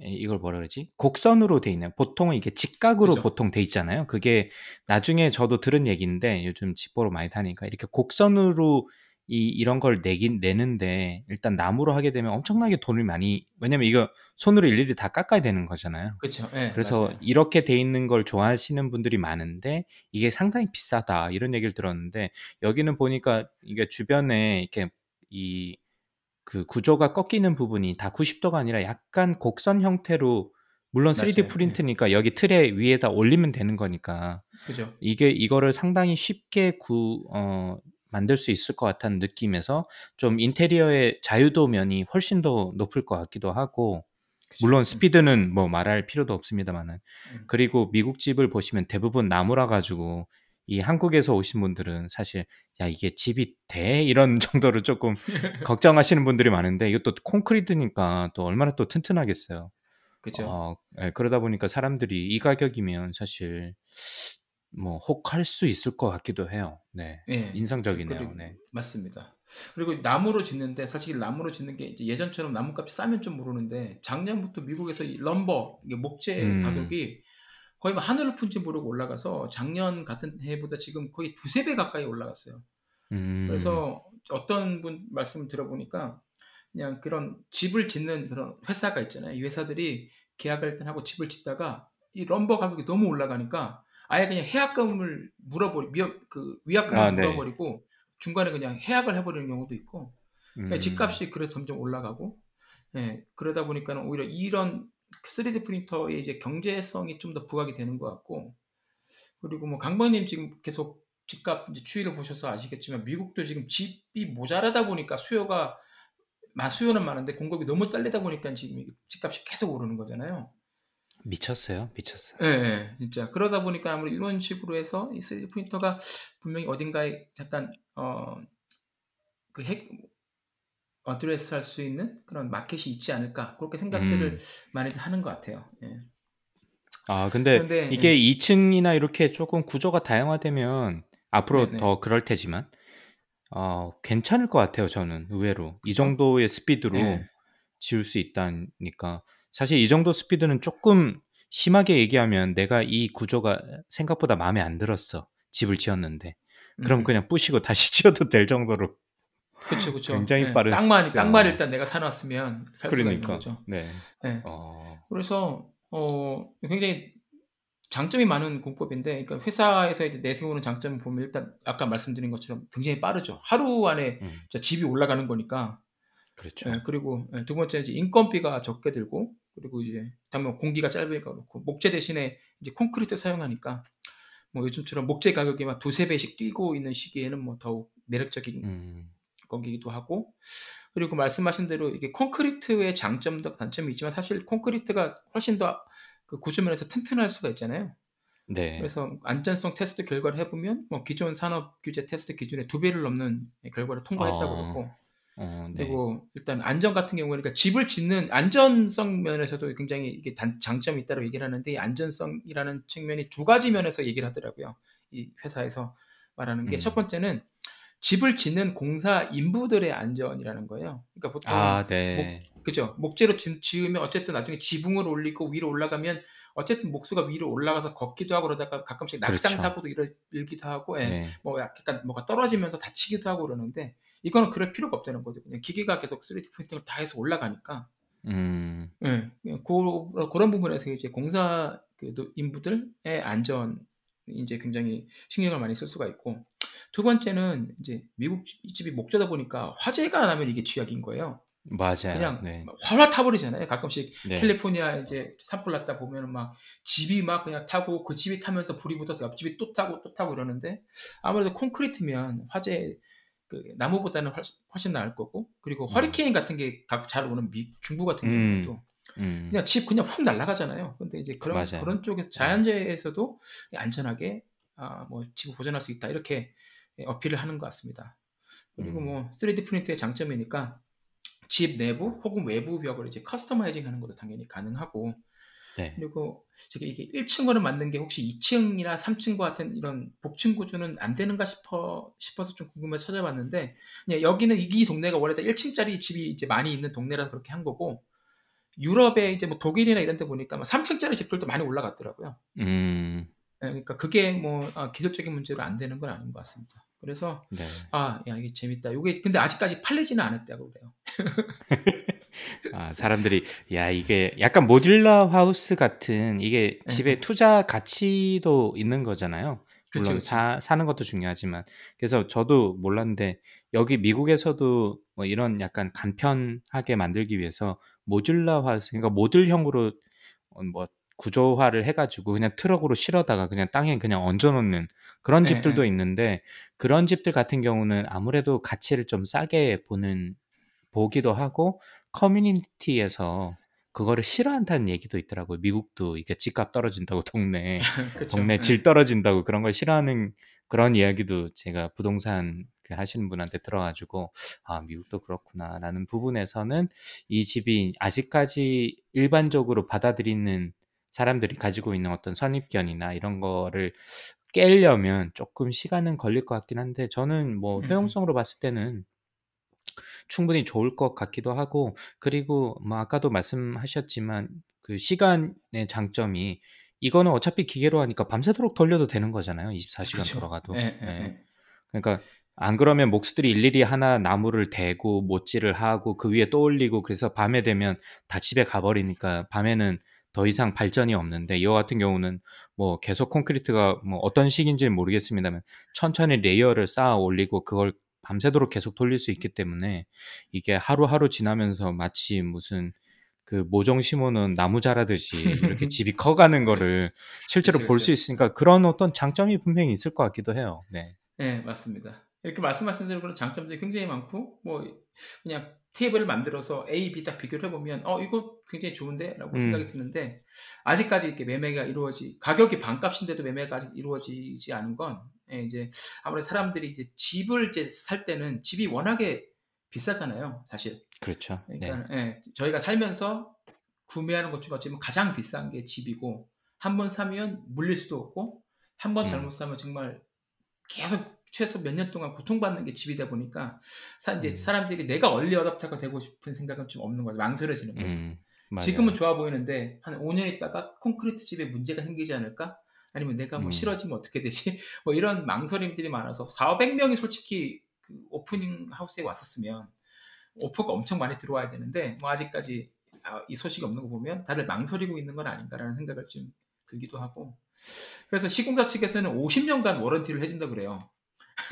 에, 이걸 뭐라 그러지? 곡선으로 돼 있는 보통은 이게 직각으로 그죠. 보통 돼 있잖아요. 그게 나중에 저도 들은 얘기인데 요즘 집보러 많이 다니까 이렇게 곡선으로 이 이런 걸 내긴 내는데 일단 나무로 하게 되면 엄청나게 돈을 많이 왜냐면 이거 손으로 일일이 다 깎아야 되는 거잖아요. 그렇죠. 네, 그래서 맞아요. 이렇게 돼 있는 걸 좋아하시는 분들이 많은데 이게 상당히 비싸다 이런 얘기를 들었는데 여기는 보니까 이게 주변에 이렇게 이 그 구조가 꺾이는 부분이 다 90도가 아니라 약간 곡선 형태로 물론 3D 맞아요. 네. 프린트니까 여기 틀에 위에다 올리면 되는 거니까 그죠. 이게 이거를 상당히 쉽게 구 어, 만들 수 있을 것 같다는 느낌에서 좀 인테리어의 자유도 면이 훨씬 더 높을 것 같기도 하고 그죠. 물론 음, 스피드는 뭐 말할 필요도 없습니다만은 음. 그리고 미국 집을 보시면 대부분 나무라 가지고 이 한국에서 오신 분들은 사실 야 이게 집이 돼 이런 정도로 조금 걱정하시는 분들이 많은데 이것도 콘크리트니까 또 얼마나 또 튼튼하겠어요. 그죠. 어, 예, 그러다 보니까 사람들이 이 가격이면 사실 뭐 혹할 수 있을 것 같기도 해요. 네, 예. 인상적이네요. 그리고 네. 맞습니다. 그리고 나무로 짓는데 사실 나무로 짓는 게 이제 예전처럼 나무값이 싸면 좀 모르는데 작년부터 미국에서 이 럼버 이게 목재 음. 가격이 거의 뭐 하늘을 푼지 모르고 올라가서 작년 같은 해보다 지금 거의 두세 배 가까이 올라갔어요. 음, 그래서 어떤 분 말씀 들어보니까 그냥 그런 집을 짓는 그런 회사가 있잖아요. 이 회사들이 계약을 일단 하고 집을 짓다가 이 럼버 가격이 너무 올라가니까 아예 그냥 해약금을 물어버리 미어 그 위약금을 아, 네. 물어버리고 중간에 그냥 해약을 해버리는 경우도 있고 그러니까 음, 집값이 그래서 점점 올라가고 예, 그러다 보니까는 오히려 이런 3D 프린터의 이제 경제성이 좀 더 부각이 되는 것 같고 그리고 뭐 강박님 지금 계속 집값 이제 추이를 보셔서 아시겠지만 미국도 지금 집이 모자라다 보니까 수요가 마 수요는 많은데 공급이 너무 딸리다 보니까 지금 집값이 계속 오르는 거잖아요. 미쳤어요, 미쳤어요. 예, 예, 진짜 그러다 보니까 아무래도 이런 식으로 해서 이 3D 프린터가 분명히 어딘가에 잠깐 어그 핵 address 할 수 있는 그런 마켓이 있지 않을까 그렇게 생각들을 음. 많이들 하는 것 같아요. 예. 아, 근데 그런데 이게 예, 2층이나 이렇게 조금 구조가 다양화되면 앞으로 네네 더 그럴 테지만 어, 괜찮을 것 같아요, 저는 의외로. 이? 정도의 스피드로 예, 지울 수 있다니까. 사실 이 정도 스피드는 조금 심하게 얘기하면 내가 이 구조가 생각보다 마음에 안 들었어. 집을 지었는데. 그럼 음, 그냥 부시고 다시 지어도 될 정도로 그쵸, 그쵸. 굉장히 예, 빠른 땅만 스- 땅만 어, 일단 내가 사놨으면 그러니까. 네. 예. 어, 그래서 어 굉장히 장점이 많은 공법인데, 그러니까 회사에서 이제 내세우는 장점을 보면 일단 아까 말씀드린 것처럼 굉장히 빠르죠. 하루 안에 음, 집이 올라가는 거니까. 그렇죠. 예, 그리고 예, 두 번째 이제 인건비가 적게 들고, 그리고 이제 당연 공기가 짧으니까 그렇고 목재 대신에 이제 콘크리트 사용하니까 뭐 요즘처럼 목재 가격이 막 두세 배씩 뛰고 있는 시기에는 뭐 더욱 매력적인 음, 거기도 하고 그리고 말씀하신 대로 이게 콘크리트의 장점도 단점이 있지만 사실 콘크리트가 훨씬 더 그 구조면에서 튼튼할 수가 있잖아요. 네. 그래서 안전성 테스트 결과를 해보면 뭐 기존 산업 규제 테스트 기준의 두 배를 넘는 결과를 통과했다고 어, 그러고 어, 네. 그리고 일단 안전 같은 경우는 그러니까 집을 짓는 안전성 면에서도 굉장히 이게 단, 장점이 있다고 얘기를 하는데 이 안전성이라는 측면이 두 가지 면에서 얘기를 하더라고요. 이 회사에서 말하는 게첫 음. 번째는 집을 짓는 공사 인부들의 안전이라는 거예요. 그러니까 보통 아, 목, 네. 그죠? 목재로 지, 지으면 어쨌든 나중에 지붕을 올리고 위로 올라가면 어쨌든 목수가 위로 올라가서 걷기도 하고 그러다가 가끔씩 낙상 그렇죠. 사고도 일어, 일기도 하고, 예. 네. 뭐 약간 뭐가 떨어지면서 다치기도 하고 그러는데 이거는 그럴 필요가 없다는 거죠. 그냥 기계가 계속 3D 프린팅을 다 해서 올라가니까. 음, 예. 그, 그런 부분에서 이제 공사 인부들의 안전 이제 굉장히 신경을 많이 쓸 수가 있고 두 번째는 이제 미국 집이 목재다 보니까 화재가 나면 이게 쥐약인 거예요. 맞아요. 그냥 네. 활활 타버리잖아요. 가끔씩 네. 캘리포니아 이제 산불 났다 보면은 막 집이 막 그냥 타고 그 집이 타면서 불이 붙어서 옆집이 또 타고 또 타고 이러는데 아무래도 콘크리트면 화재 그 나무보다는 훨- 훨씬 나을 거고 그리고 음. 허리케인 같은 게 잘 오는 미, 중부 같은 음. 경우도 음. 그냥 집 그냥 훅 날아가잖아요. 근데 이제 그런 맞아요. 그런 쪽에서 자연재해에서도 안전하게 아, 뭐 집을 보존할 수 있다 이렇게 예, 어필을 하는 것 같습니다. 그리고 음. 뭐 3D 프린트의 장점이니까 집 내부 혹은 외부 벽을 이제 customizing 하는 것도 당연히 가능하고 네. 그리고 저게 이게 1층으로 만든 게 혹시 2층이나 3층과 같은 이런 복층 구조는 안 되는가 싶어 싶어서 좀 궁금해서 찾아봤는데 그냥 여기는 이 동네가 원래 다 1층짜리 집이 이제 많이 있는 동네라서 그렇게 한 거고 유럽에 이제 뭐 독일이나 이런 데 보니까 뭐 3층짜리 집들도 많이 올라갔더라고요. 음. 예, 그러니까 그게 뭐 아, 기술적인 문제로 안 되는 건 아닌 것 같습니다. 그래서 네. 아, 야 이게 재밌다. 이게 근데 아직까지 팔리지는 않았다고 그래요. 아, 사람들이 야 이게 약간 모듈러 하우스 같은 이게 네. 집에 투자 가치도 있는 거잖아요. 그치, 물론 그치. 사, 사는 것도 중요하지만 그래서 저도 몰랐는데 여기 미국에서도 뭐 이런 약간 간편하게 만들기 위해서 모듈러 하우스 그러니까 모듈형으로 어, 뭐 구조화를 해가지고 그냥 트럭으로 실어다가 그냥 땅에 그냥 얹어놓는 그런 네, 집들도 네. 있는데 그런 집들 같은 경우는 아무래도 가치를 좀 싸게 보는 보기도 하고 커뮤니티에서 그거를 싫어한다는 얘기도 있더라고요. 미국도 이게 집값 떨어진다고 동네. 동네 예. 질 떨어진다고 그런 걸 싫어하는 그런 이야기도 제가 부동산 그 하시는 분한테 들어가지고 아 미국도 그렇구나라는 부분에서는 이 집이 아직까지 일반적으로 받아들이는 사람들이 가지고 있는 어떤 선입견이나 이런 거를 깨려면 조금 시간은 걸릴 것 같긴 한데 저는 뭐. 효용성으로 봤을 때는 충분히 좋을 것 같기도 하고 그리고 뭐 아까도 말씀하셨지만 그 시간의 장점이 이거는 어차피 기계로 하니까 밤새도록 돌려도 되는 거잖아요. 24시간 그쵸. 돌아가도. 예, 예, 예. 예. 그러니까 안 그러면 목수들이 일일이 하나 나무를 대고 못질을 하고 그 위에 또 올리고 그래서 밤에 되면 다 집에 가버리니까 밤에는 더 이상 발전이 없는데 이거 같은 경우는 뭐 계속 콘크리트가 뭐 어떤 식인지는 모르겠습니다만 천천히 layer를 쌓아 올리고 그걸 밤새도록 계속 돌릴 수 있기 때문에 이게 하루하루 지나면서 마치 무슨 그 모종 심어놓은 나무 자라듯이 이렇게 집이 커가는 거를 실제로 볼. 수 있으니까 그런 어떤 장점이 분명히 있을 것 같기도 해요. 네. 네, 맞습니다. 이렇게 말씀하신 대로 그런 장점들이 굉장히 많고, 뭐, 그냥 테이블을 만들어서 A, B 딱 비교를 해보면, 어, 이거 굉장히 좋은데? 라고 음. 생각이 드는데, 아직까지 이렇게 매매가 이루어지, 가격이 반값인데도 매매가 아직 이루어지지 않은 건, 예, 이제, 아무래도 사람들이 이제 집을 이제 살 때는 집이 워낙에 비싸잖아요, 사실. 그렇죠. 네. 그러니까, 예, 저희가 살면서 구매하는 것중 어찌보면 가장 비싼 게 집이고, 한 번 사면 물릴 수도 없고, 한번 음. 잘못 사면 정말 계속 최소 몇 년 동안 고통받는 게 집이다 보니까 사, 이제 음. 사람들이 내가 얼리 어답터가 되고 싶은 생각은 좀 없는 거죠. 망설여지는 거죠. 음. 지금은 좋아 보이는데 한 5년 있다가 콘크리트 집에 문제가 생기지 않을까? 아니면 내가 뭐 음. 싫어지면 어떻게 되지? 뭐 이런 망설임들이 많아서 400명이 솔직히 그 오프닝 하우스에 왔었으면 오퍼가 엄청 많이 들어와야 되는데 뭐 아직까지 아, 이 소식이 없는 거 보면 다들 망설이고 있는 건 아닌가라는 생각을 좀 들기도 하고 그래서 시공사 측에서는 50년간 워런티를 해준다 그래요.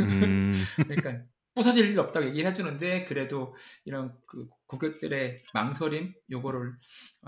음, 그러니까 부서질 일 없다고 얘기를 해주는데 그래도 이런 그 고객들의 망설임 요거를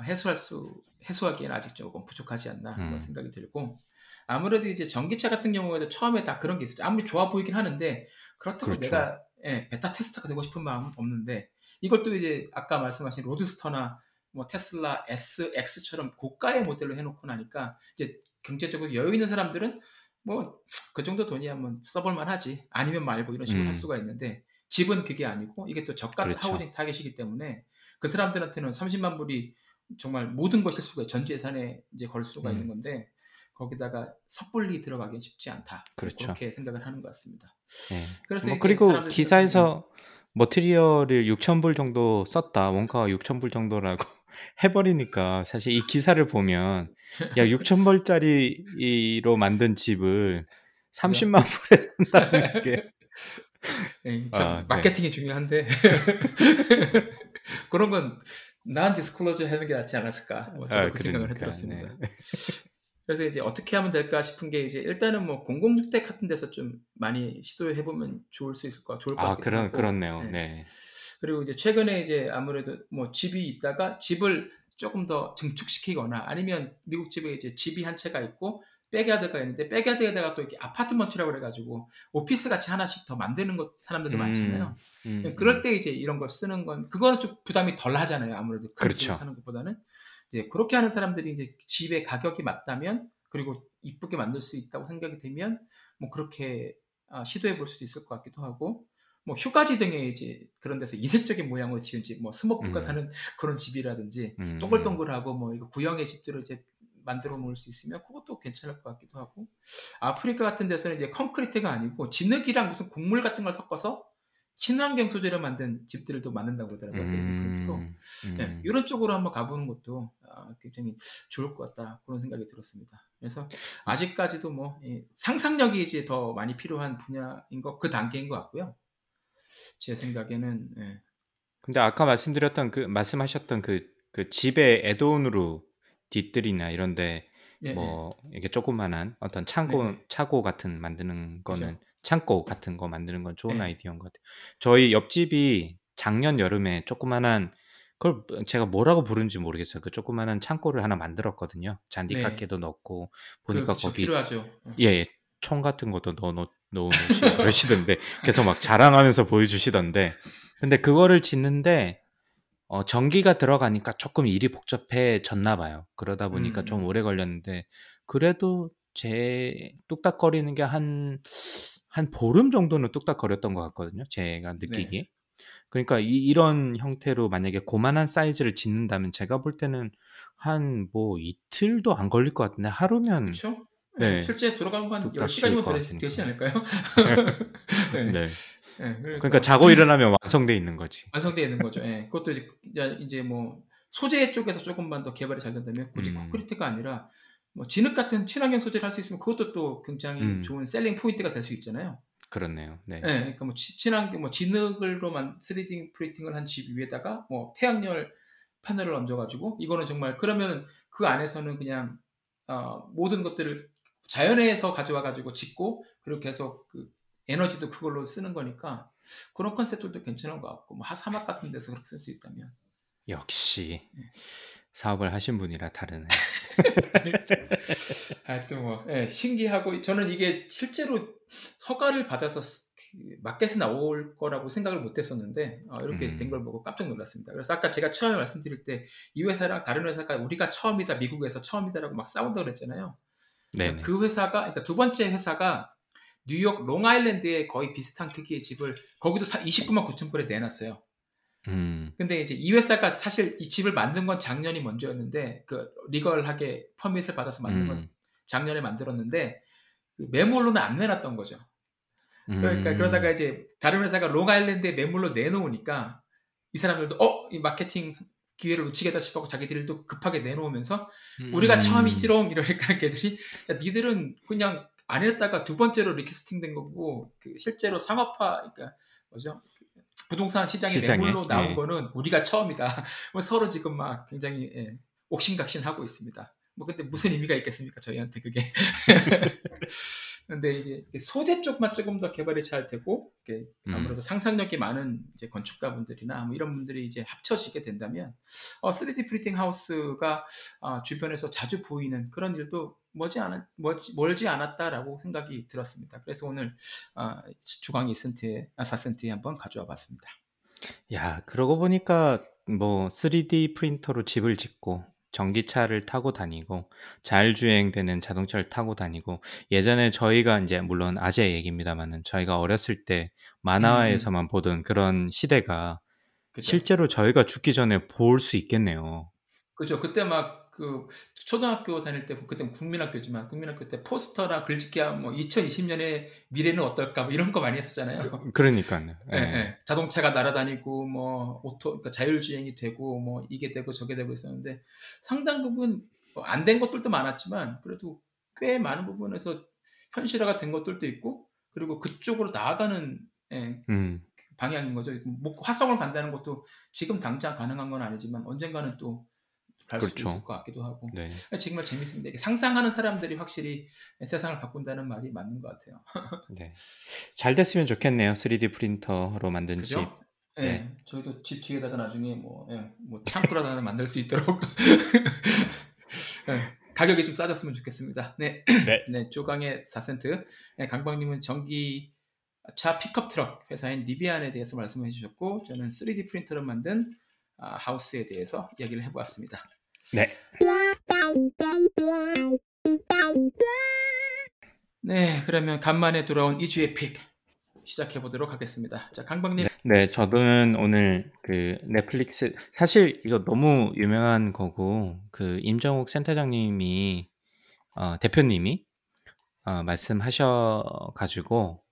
해소할 수 해소하기에는 아직 조금 부족하지 않나 그런 음. 생각이 들고 아무래도 이제 전기차 같은 경우에도 처음에 다 그런 게 있었죠 아무리 좋아 보이긴 하는데 그렇다고 그렇죠. 내가 예, 베타 테스터가 되고 싶은 마음은 없는데 이걸 또 이제 아까 말씀하신 로드스터나 뭐 테슬라 SX처럼 고가의 모델로 해놓고 나니까 이제 경제적으로 여유 있는 사람들은 뭐 그 정도 돈이야 뭐 써볼만 하지 아니면 말고 이런 식으로 음. 할 수가 있는데 집은 그게 아니고 이게 또 저가 그렇죠. 하우징 타겟이기 때문에 그 사람들한테는 30만 불이 정말 모든 것일 수가 전 재산에 이제 걸 수가 음. 있는 건데 거기다가 섣불리 들어가긴 쉽지 않다 그렇죠. 그렇게 생각을 하는 것 같습니다. 네. 그래서 뭐 그리고 기사에서 머티리얼을 6,000불 정도 썼다. 원가가 6,000불 정도라고 해버리니까 사실 이 기사를 보면 야 6,000불짜리로 만든 집을 30만 불에 산다는 게 예, 참 아, 네. 마케팅이 중요한데 그런 건 non disclosure 하는 게 낫지 않았을까 뭐 저도 아, 그 생각을 그러니까, 해들었습니다. 네. 그래서 이제 어떻게 하면 될까 싶은 게 이제 일단은 뭐 공공주택 같은 데서 좀 많이 시도해 보면 좋을 수 있을 것 좋을 것아 같기도 그런 하고 그렇네요. 네. 네. 그리고 이제 최근에 이제 아무래도 뭐 집이 있다가 집을 조금 더 증축시키거나 아니면 미국 집에 이제 집이 한 채가 있고 백야드가 있는데 백야드에다가 또 이렇게 아파트먼트라고 그래가지고 오피스 같이 하나씩 더 만드는 것 사람들도 음, 많잖아요. 음, 그럴 음. 때 이제 이런 걸 쓰는 건 그거는 좀 부담이 덜 하잖아요. 아무래도 큰 그렇죠. 사는 것보다는 이제 그렇게 하는 사람들이 이제 집의 가격이 맞다면 그리고 이쁘게 만들 수 있다고 생각이 되면 뭐 그렇게 아, 시도해 볼수 있을 것 같기도 하고 뭐 휴가지 등에 이제 그런 데서 이색적인 모양으로 지은 집, 뭐 스머프가 음. 사는 그런 집이라든지 음. 동글동글하고 뭐 이거 구형의 집들을 이제 만들어 놓을 수 있으면 그것도 괜찮을 것 같기도 하고 아프리카 같은 데서는 이제 콘크리트가 아니고 진흙이랑 무슨 곡물 같은 걸 섞어서 친환경 소재로 만든 집들을 만든다고 그러더라고요. 콘크리트로. 음, 네, 음. 이런 쪽으로 한번 가보는 것도 아, 굉장히 좋을 것 같다 그런 생각이 들었습니다. 그래서 아직까지도 뭐이 상상력이 이제 더 많이 필요한 분야인 것 그 단계인 것 같고요. 제 생각에는 예. 근데 아까 말씀드렸던 그 말씀하셨던 그, 그 집에 애돈으로 뒷뜰이나 이런데 예, 뭐 이게 조그만한 어떤 창고 네네. 차고 같은 만드는 거는 그죠. 창고 같은 거 만드는 건 좋은 네. 아이디어인 것 같아요. 저희 옆집이 작년 여름에 조그만한 그걸 제가 뭐라고 부르는지 모르겠어요. 그 조그만한 창고를 하나 만들었거든요. 잔디 네. 깎개도 넣고 그, 보니까 그쵸, 거기 필요하죠. 예, 예, 총 같은 것도 넣어 놓 넣어 놓으시고 그러시던데 계속 막 자랑하면서 보여주시던데 근데 그거를 짓는데 어, 전기가 들어가니까 조금 일이 복잡해졌나 봐요. 그러다 보니까 음, 좀 음. 오래 걸렸는데 그래도 제 뚝딱거리는 게 한 한 보름 정도는 뚝딱거렸던 것 같거든요. 제가 느끼기에. 네. 그러니까 이, 이런 형태로 만약에 고만한 사이즈를 짓는다면 제가 볼 때는 한 뭐 이틀도 안 걸릴 것 같은데 하루면 그렇죠? 네. 네. 실제 돌아가는 뚝딱 10시간이면 것 되, 같으니까. 되지 않을까요? 네. 네. 네, 그러니까 자고 일어나면 완성돼 있는 거지. 완성되어 있는 거죠. 예. 그것도 이제, 이제 뭐 소재 쪽에서 조금만 더 개발이 잘 된다면 굳이 음. 콘크리트가 아니라 뭐 진흙 같은 친환경 소재를 할 수 있으면 그것도 또 굉장히 음. 좋은 selling point가 될 수 있잖아요. 그렇네요. 네. 예, 그러니까 뭐 치- 친환경 뭐 진흙으로만 3D 프린팅을 한 집 위에다가 뭐 태양열 패널을 얹어가지고 이거는 정말 그러면 그 안에서는 그냥 어, 모든 것들을 자연에서 가져와 가지고 짓고 그리고 계속 그 에너지도 그걸로 쓰는 거니까 그런 컨셉들도 괜찮은 것 같고 뭐 하- 사막 같은 데서 그렇게 쓸 수 있다면 역시 네. 사업을 하신 분이라 다르네. 하여튼 뭐 예, 신기하고 저는 이게 실제로 허가를 받아서 쓰- 그 마켓에 나올 거라고 생각을 못했었는데 어, 이렇게 음. 된걸 보고 깜짝 놀랐습니다. 그래서 아까 제가 처음에 말씀드릴 때 이 회사랑 다른 회사가 우리가 처음이다 미국에서 처음이다라고 막 싸운다 그랬잖아요. 네네. 그 회사가 그러니까 두 번째 회사가 뉴욕 롱아일랜드에 거의 비슷한 크기의 집을 거기도 29만 9천 불에 내놨어요. 음. 근데 이제 이 회사가 사실 이 집을 만든 건 작년이 먼저였는데 그 리걸하게 퍼밋을 받아서 만든 건 음. 작년에 만들었는데 그 매물로는 안 내놨던 거죠. 그러니까 음. 그러다가 이제 다른 회사가 롱아일랜드에 매물로 내놓으니까 이 사람들도 어 이 마케팅 기회를 놓치겠다 싶어 자기들도 급하게 내놓으면서 우리가 음. 처음이지롱 이러니까 걔들이 야, 니들은 그냥 안 했다가 두 번째로 리캐스팅 된 거고 그 실제로 상업화 그러니까 뭐죠 그 부동산 시장에, 매물로 나온 예. 거는 우리가 처음이다. 뭐 서로 지금 막 굉장히 예, 옥신각신하고 있습니다. 뭐 근데 무슨 의미가 있겠습니까 저희한테 그게. 근데 이제 소재 쪽만 조금 더 개발이 잘 되고 음. 아무래도 상상력이 많은 이제 건축가분들이나 뭐 이런 분들이 이제 합쳐지게 된다면 어, 3D 프린팅 하우스가 아, 주변에서 자주 보이는 그런 일도 멀지 않 멀지, 멀지 않았다라고 생각이 들었습니다. 그래서 오늘 아, 조강의 센트에 아, 4센트에 한번 가져와 봤습니다. 야, 그러고 보니까 뭐 3D 프린터로 집을 짓고 전기차를 타고 다니고 자율주행되는 자동차를 타고 다니고 예전에 저희가 이제 물론 아재 얘기입니다만은 저희가 어렸을 때 만화에서만 보던 그런 시대가 그죠? 실제로 저희가 죽기 전에 볼 수 있겠네요. 그죠. 그때 막 그 초등학교 다닐 때 그때 국민학교지만 국민학교 때 포스터나 글짓기 뭐 2020년에 미래는 어떨까 뭐 이런 거 많이 했었잖아요. 그러니까요. 예, 예. 예. 자동차가 날아다니고 뭐 오토 그러니까 자율주행이 되고 뭐 이게 되고 저게 되고 있었는데 상당 부분 뭐 안된 것들도 많았지만 그래도 꽤 많은 부분에서 현실화가 된 것들도 있고 그리고 그쪽으로 나아가는 예, 음, 방향인 거죠. 뭐 화성을 간다는 것도 지금 당장 가능한 건 아니지만 언젠가는 또 갈 그렇죠. 있을 것 같기도 하고 네. 정말 재밌습니다. 상상하는 사람들이 확실히 세상을 바꾼다는 말이 맞는 것 같아요. 네. 잘 됐으면 좋겠네요. 3D 프린터로 만든 그죠? 집. 예, 네. 저희도 집 뒤에다가 나중에 뭐, 예, 뭐 창고라도 하나 만들 수 있도록 예, 가격이 좀 싸졌으면 좋겠습니다. 네, 네. 네, 조강의 4센트. 네, 강박님은 전기 차 픽업 트럭 회사인 리비안에 대해서 말씀해 주셨고 저는 3D 프린터로 만든 아, 하우스에 대해서 이야기를 해보았습니다. 네. 네, 그러면 간만에 돌아온 이주의 pick 시작해 보도록 하겠습니다. 자, 강박님. 네, 저는 오늘 그 넷플릭스 사실 이거 너무 유명한 거고 그 임정욱 센터장님이 어, 대표님이 어, 말씀하셔 가지고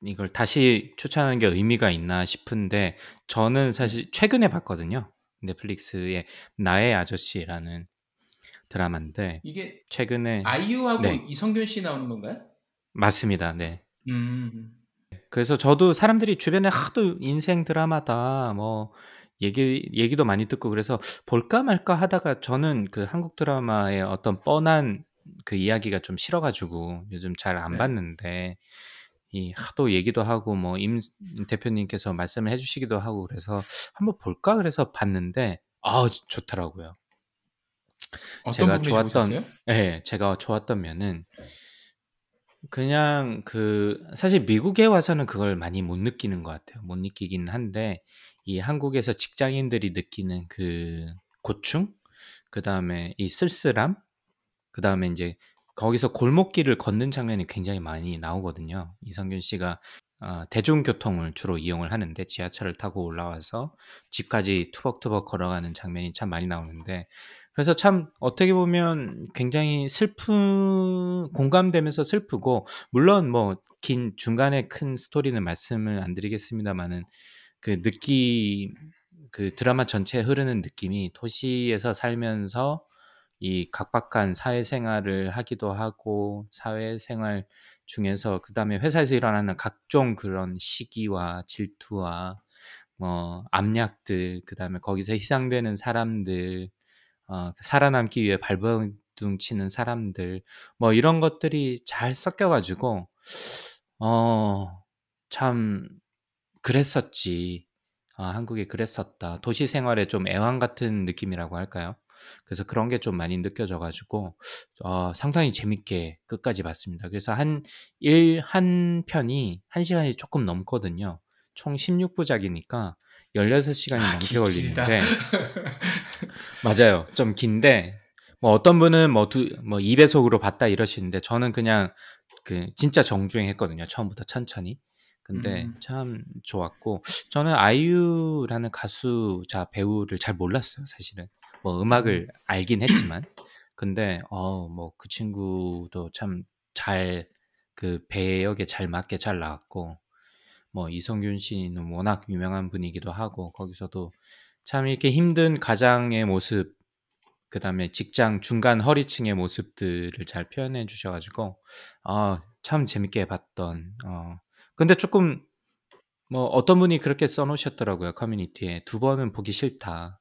이걸 다시 추천하는 게 의미가 있나 싶은데 저는 사실 최근에 봤거든요. 넷플릭스의 나의 아저씨라는 드라마인데 이게 최근에 아이유하고 네. 이성균 씨 나오는 건가요? 맞습니다. 네. 음. 그래서 저도 사람들이 주변에 하도 인생 드라마다 뭐 얘기 얘기도 많이 듣고 그래서 볼까 말까 하다가 저는 그 한국 드라마의 어떤 뻔한 그 이야기가 좀 싫어 가지고 요즘 잘안 네. 봤는데 이 하도 얘기도 하고 뭐 임 대표님께서 말씀을 해 주시기도 하고 그래서 '한번 볼까?' 그래서 봤는데 아 좋더라고요. 어떤 제가 좋았던? 예. 제가 좋았던 면은 그냥 그 사실 미국에 와서는 그걸 많이 못 느끼는 것 같아요. 못 느끼긴 한데 이 한국에서 직장인들이 느끼는 그 고충, 그 다음에 이 쓸쓸함, 그 다음에 인제 거기서 골목길을 걷는 장면이 굉장히 많이 나오거든요. 이성균 씨가 어 대중교통을 주로 이용을 하는데 지하철을 타고 올라와서 집까지 투벅투벅 걸어가는 장면이 참 많이 나오는데 그래서 참 어떻게 보면 굉장히 슬픈 공감되면서 슬프고 물론 뭐 긴 중간에 큰 스토리는 말씀을 안 드리겠습니다마는 그 느낌 그 드라마 전체에 흐르는 느낌이 도시에서 살면서 이 각박한 사회생활을 하기도 하고 사회생활 중에서 그 다음에 회사에서 일어나는 각종 그런 시기와 질투와 뭐 압력들 그 다음에 거기서 희생되는 사람들 어 살아남기 위해 발버둥 치는 사람들 뭐 이런 것들이 잘 섞여 가지고 어 참 '그랬었지. 아 한국이 그랬었다.' 도시 생활의 좀 애환 같은 느낌이라고 할까요? 그래서 그런 게 좀 많이 느껴져 가지고 어 상당히 재밌게 끝까지 봤습니다. 그래서 한 일 한 편이 1 시간이 쪼끔 넘거든요. 총 16부작이니까 16 시간이 아 넘게. 걸리는데 맞아요. 좀 긴데 뭐 어떤 분은 뭐두뭐2 배속으로 봤다 이러시는데 저는 그냥 그 진짜 정주행 했거든요, 처음부터 천천히. 근데 음. 참 좋았고 저는 아이유라는 가수자 배우를 잘 몰랐어요, 사실은. 뭐 음악을 음. 알긴 했지만. 근데 어 뭐 그 친구도 참 잘 그 배역에 잘 맞게 잘 나왔고 뭐 이성균 씨는 워낙 유명한 분이기도 하고 거기서도 참 이렇게 힘든 가장의 모습 그다음에 직장 중간 허리층의 모습들을 잘 표현해 주셔 가지고 아참 재밌게 봤던 어 근데 쪼끔 뭐 어떤 분이 그렇게 써 놓으셨더라고요, 커뮤니티에. "2 번은 보기 싫다."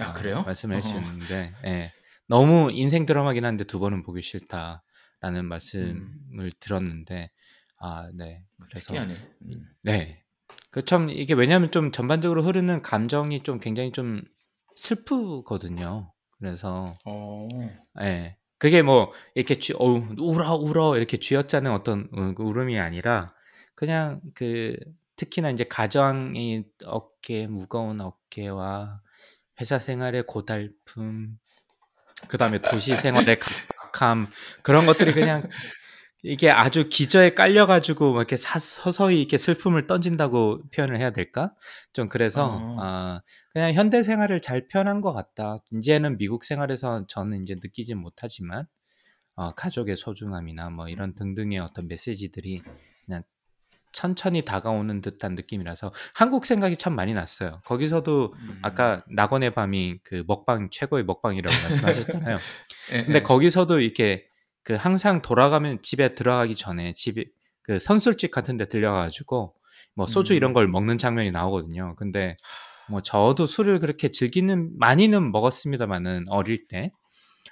아어 그래요? 말씀을 해 어허. 주셨는데 예. "너무 인생 드라마긴 한데 2 번은 보기 싫다."라는 음. 말씀을 들었는데 아 네. 그래서 특이하네. 이 음. 네. 그참 이게 왜냐하면 좀 전반적으로 흐르는 감정이 좀 굉장히 좀 슬프거든요. 그래서 어. 예. 그게 뭐 이렇게 쥐 어우 울어, 울어 이렇게 쥐어짜는 어떤 어그 울음이 아니라 그냥 그 특히나 인제 가정이 어깨 무거운 어깨와 회사 생활의 고달픔 그다음에 도시 생활의 각박함 그런 것들이 그냥 이게 아주 기저에 깔려 가지고 막 이렇게 사 서서히 이렇게 슬픔을 던진다고 표현을 해야 될까? 좀 그래서 어. 아 그냥 '현대 생활을 잘 표현한 것 같다.' 인제는 미국 생활에서 저는 인제 느끼진 못하지만 어 가족의 소중함이나 뭐 이런 등등의 어떤 메시지들이 그냥 천천히 다가오는 듯한 느낌이라서 한국 생각이 참 많이 났어요. 거기서도 음. 아까 낙원의 밤이 그 먹방 최고의 먹방이라고 말씀하셨잖아요. 근데 예예. 거기서도 이렇게 그 항상 돌아가면 집에 들어가기 전에 집에 그 선술집 같은 데 들려 가지고 뭐 소주 이런 음. 걸 먹는 장면이 나오거든요. 근데 뭐 저도 술을 그렇게 즐기는 많이는 먹었습니다마는 어릴 때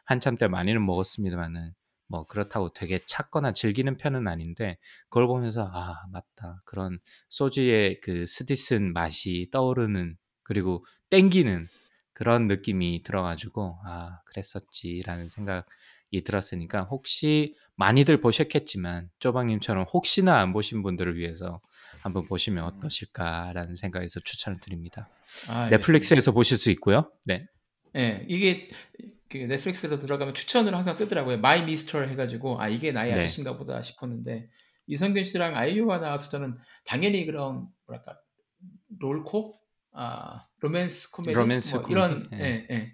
한참 때 많이는 먹었습니다마는 뭐 그렇다고 되게 찾거나 즐기는 편은 아닌데 그걸 보면서 '아 맞다. 그런 소주의 그 스디슨 맛이 떠오르는 그리고 땡기는 그런 느낌이 들어가지고 아 그랬었지라는 생각이 들었으니까 혹시 많이들 보셨겠지만 쪼박님처럼 혹시나 안 보신 분들을 위해서 한번 보시면 어떠실까라는 생각에서 추천을 드립니다. 아, 넷플릭스에서 보실 수 있고요. 네. 네, 이게 그 넷플릭스로 들어가면 추천으로 항상 뜨더라고요. My Mister 해가지고 아 이게 나의 네. 아저씨인가 보다 싶었는데 이선균 씨랑 아이유가 나와서 저는 당연히 그런 뭐랄까 롤코, 아 로맨스 코미디, 로맨스 뭐? 이런 예. 예, 예.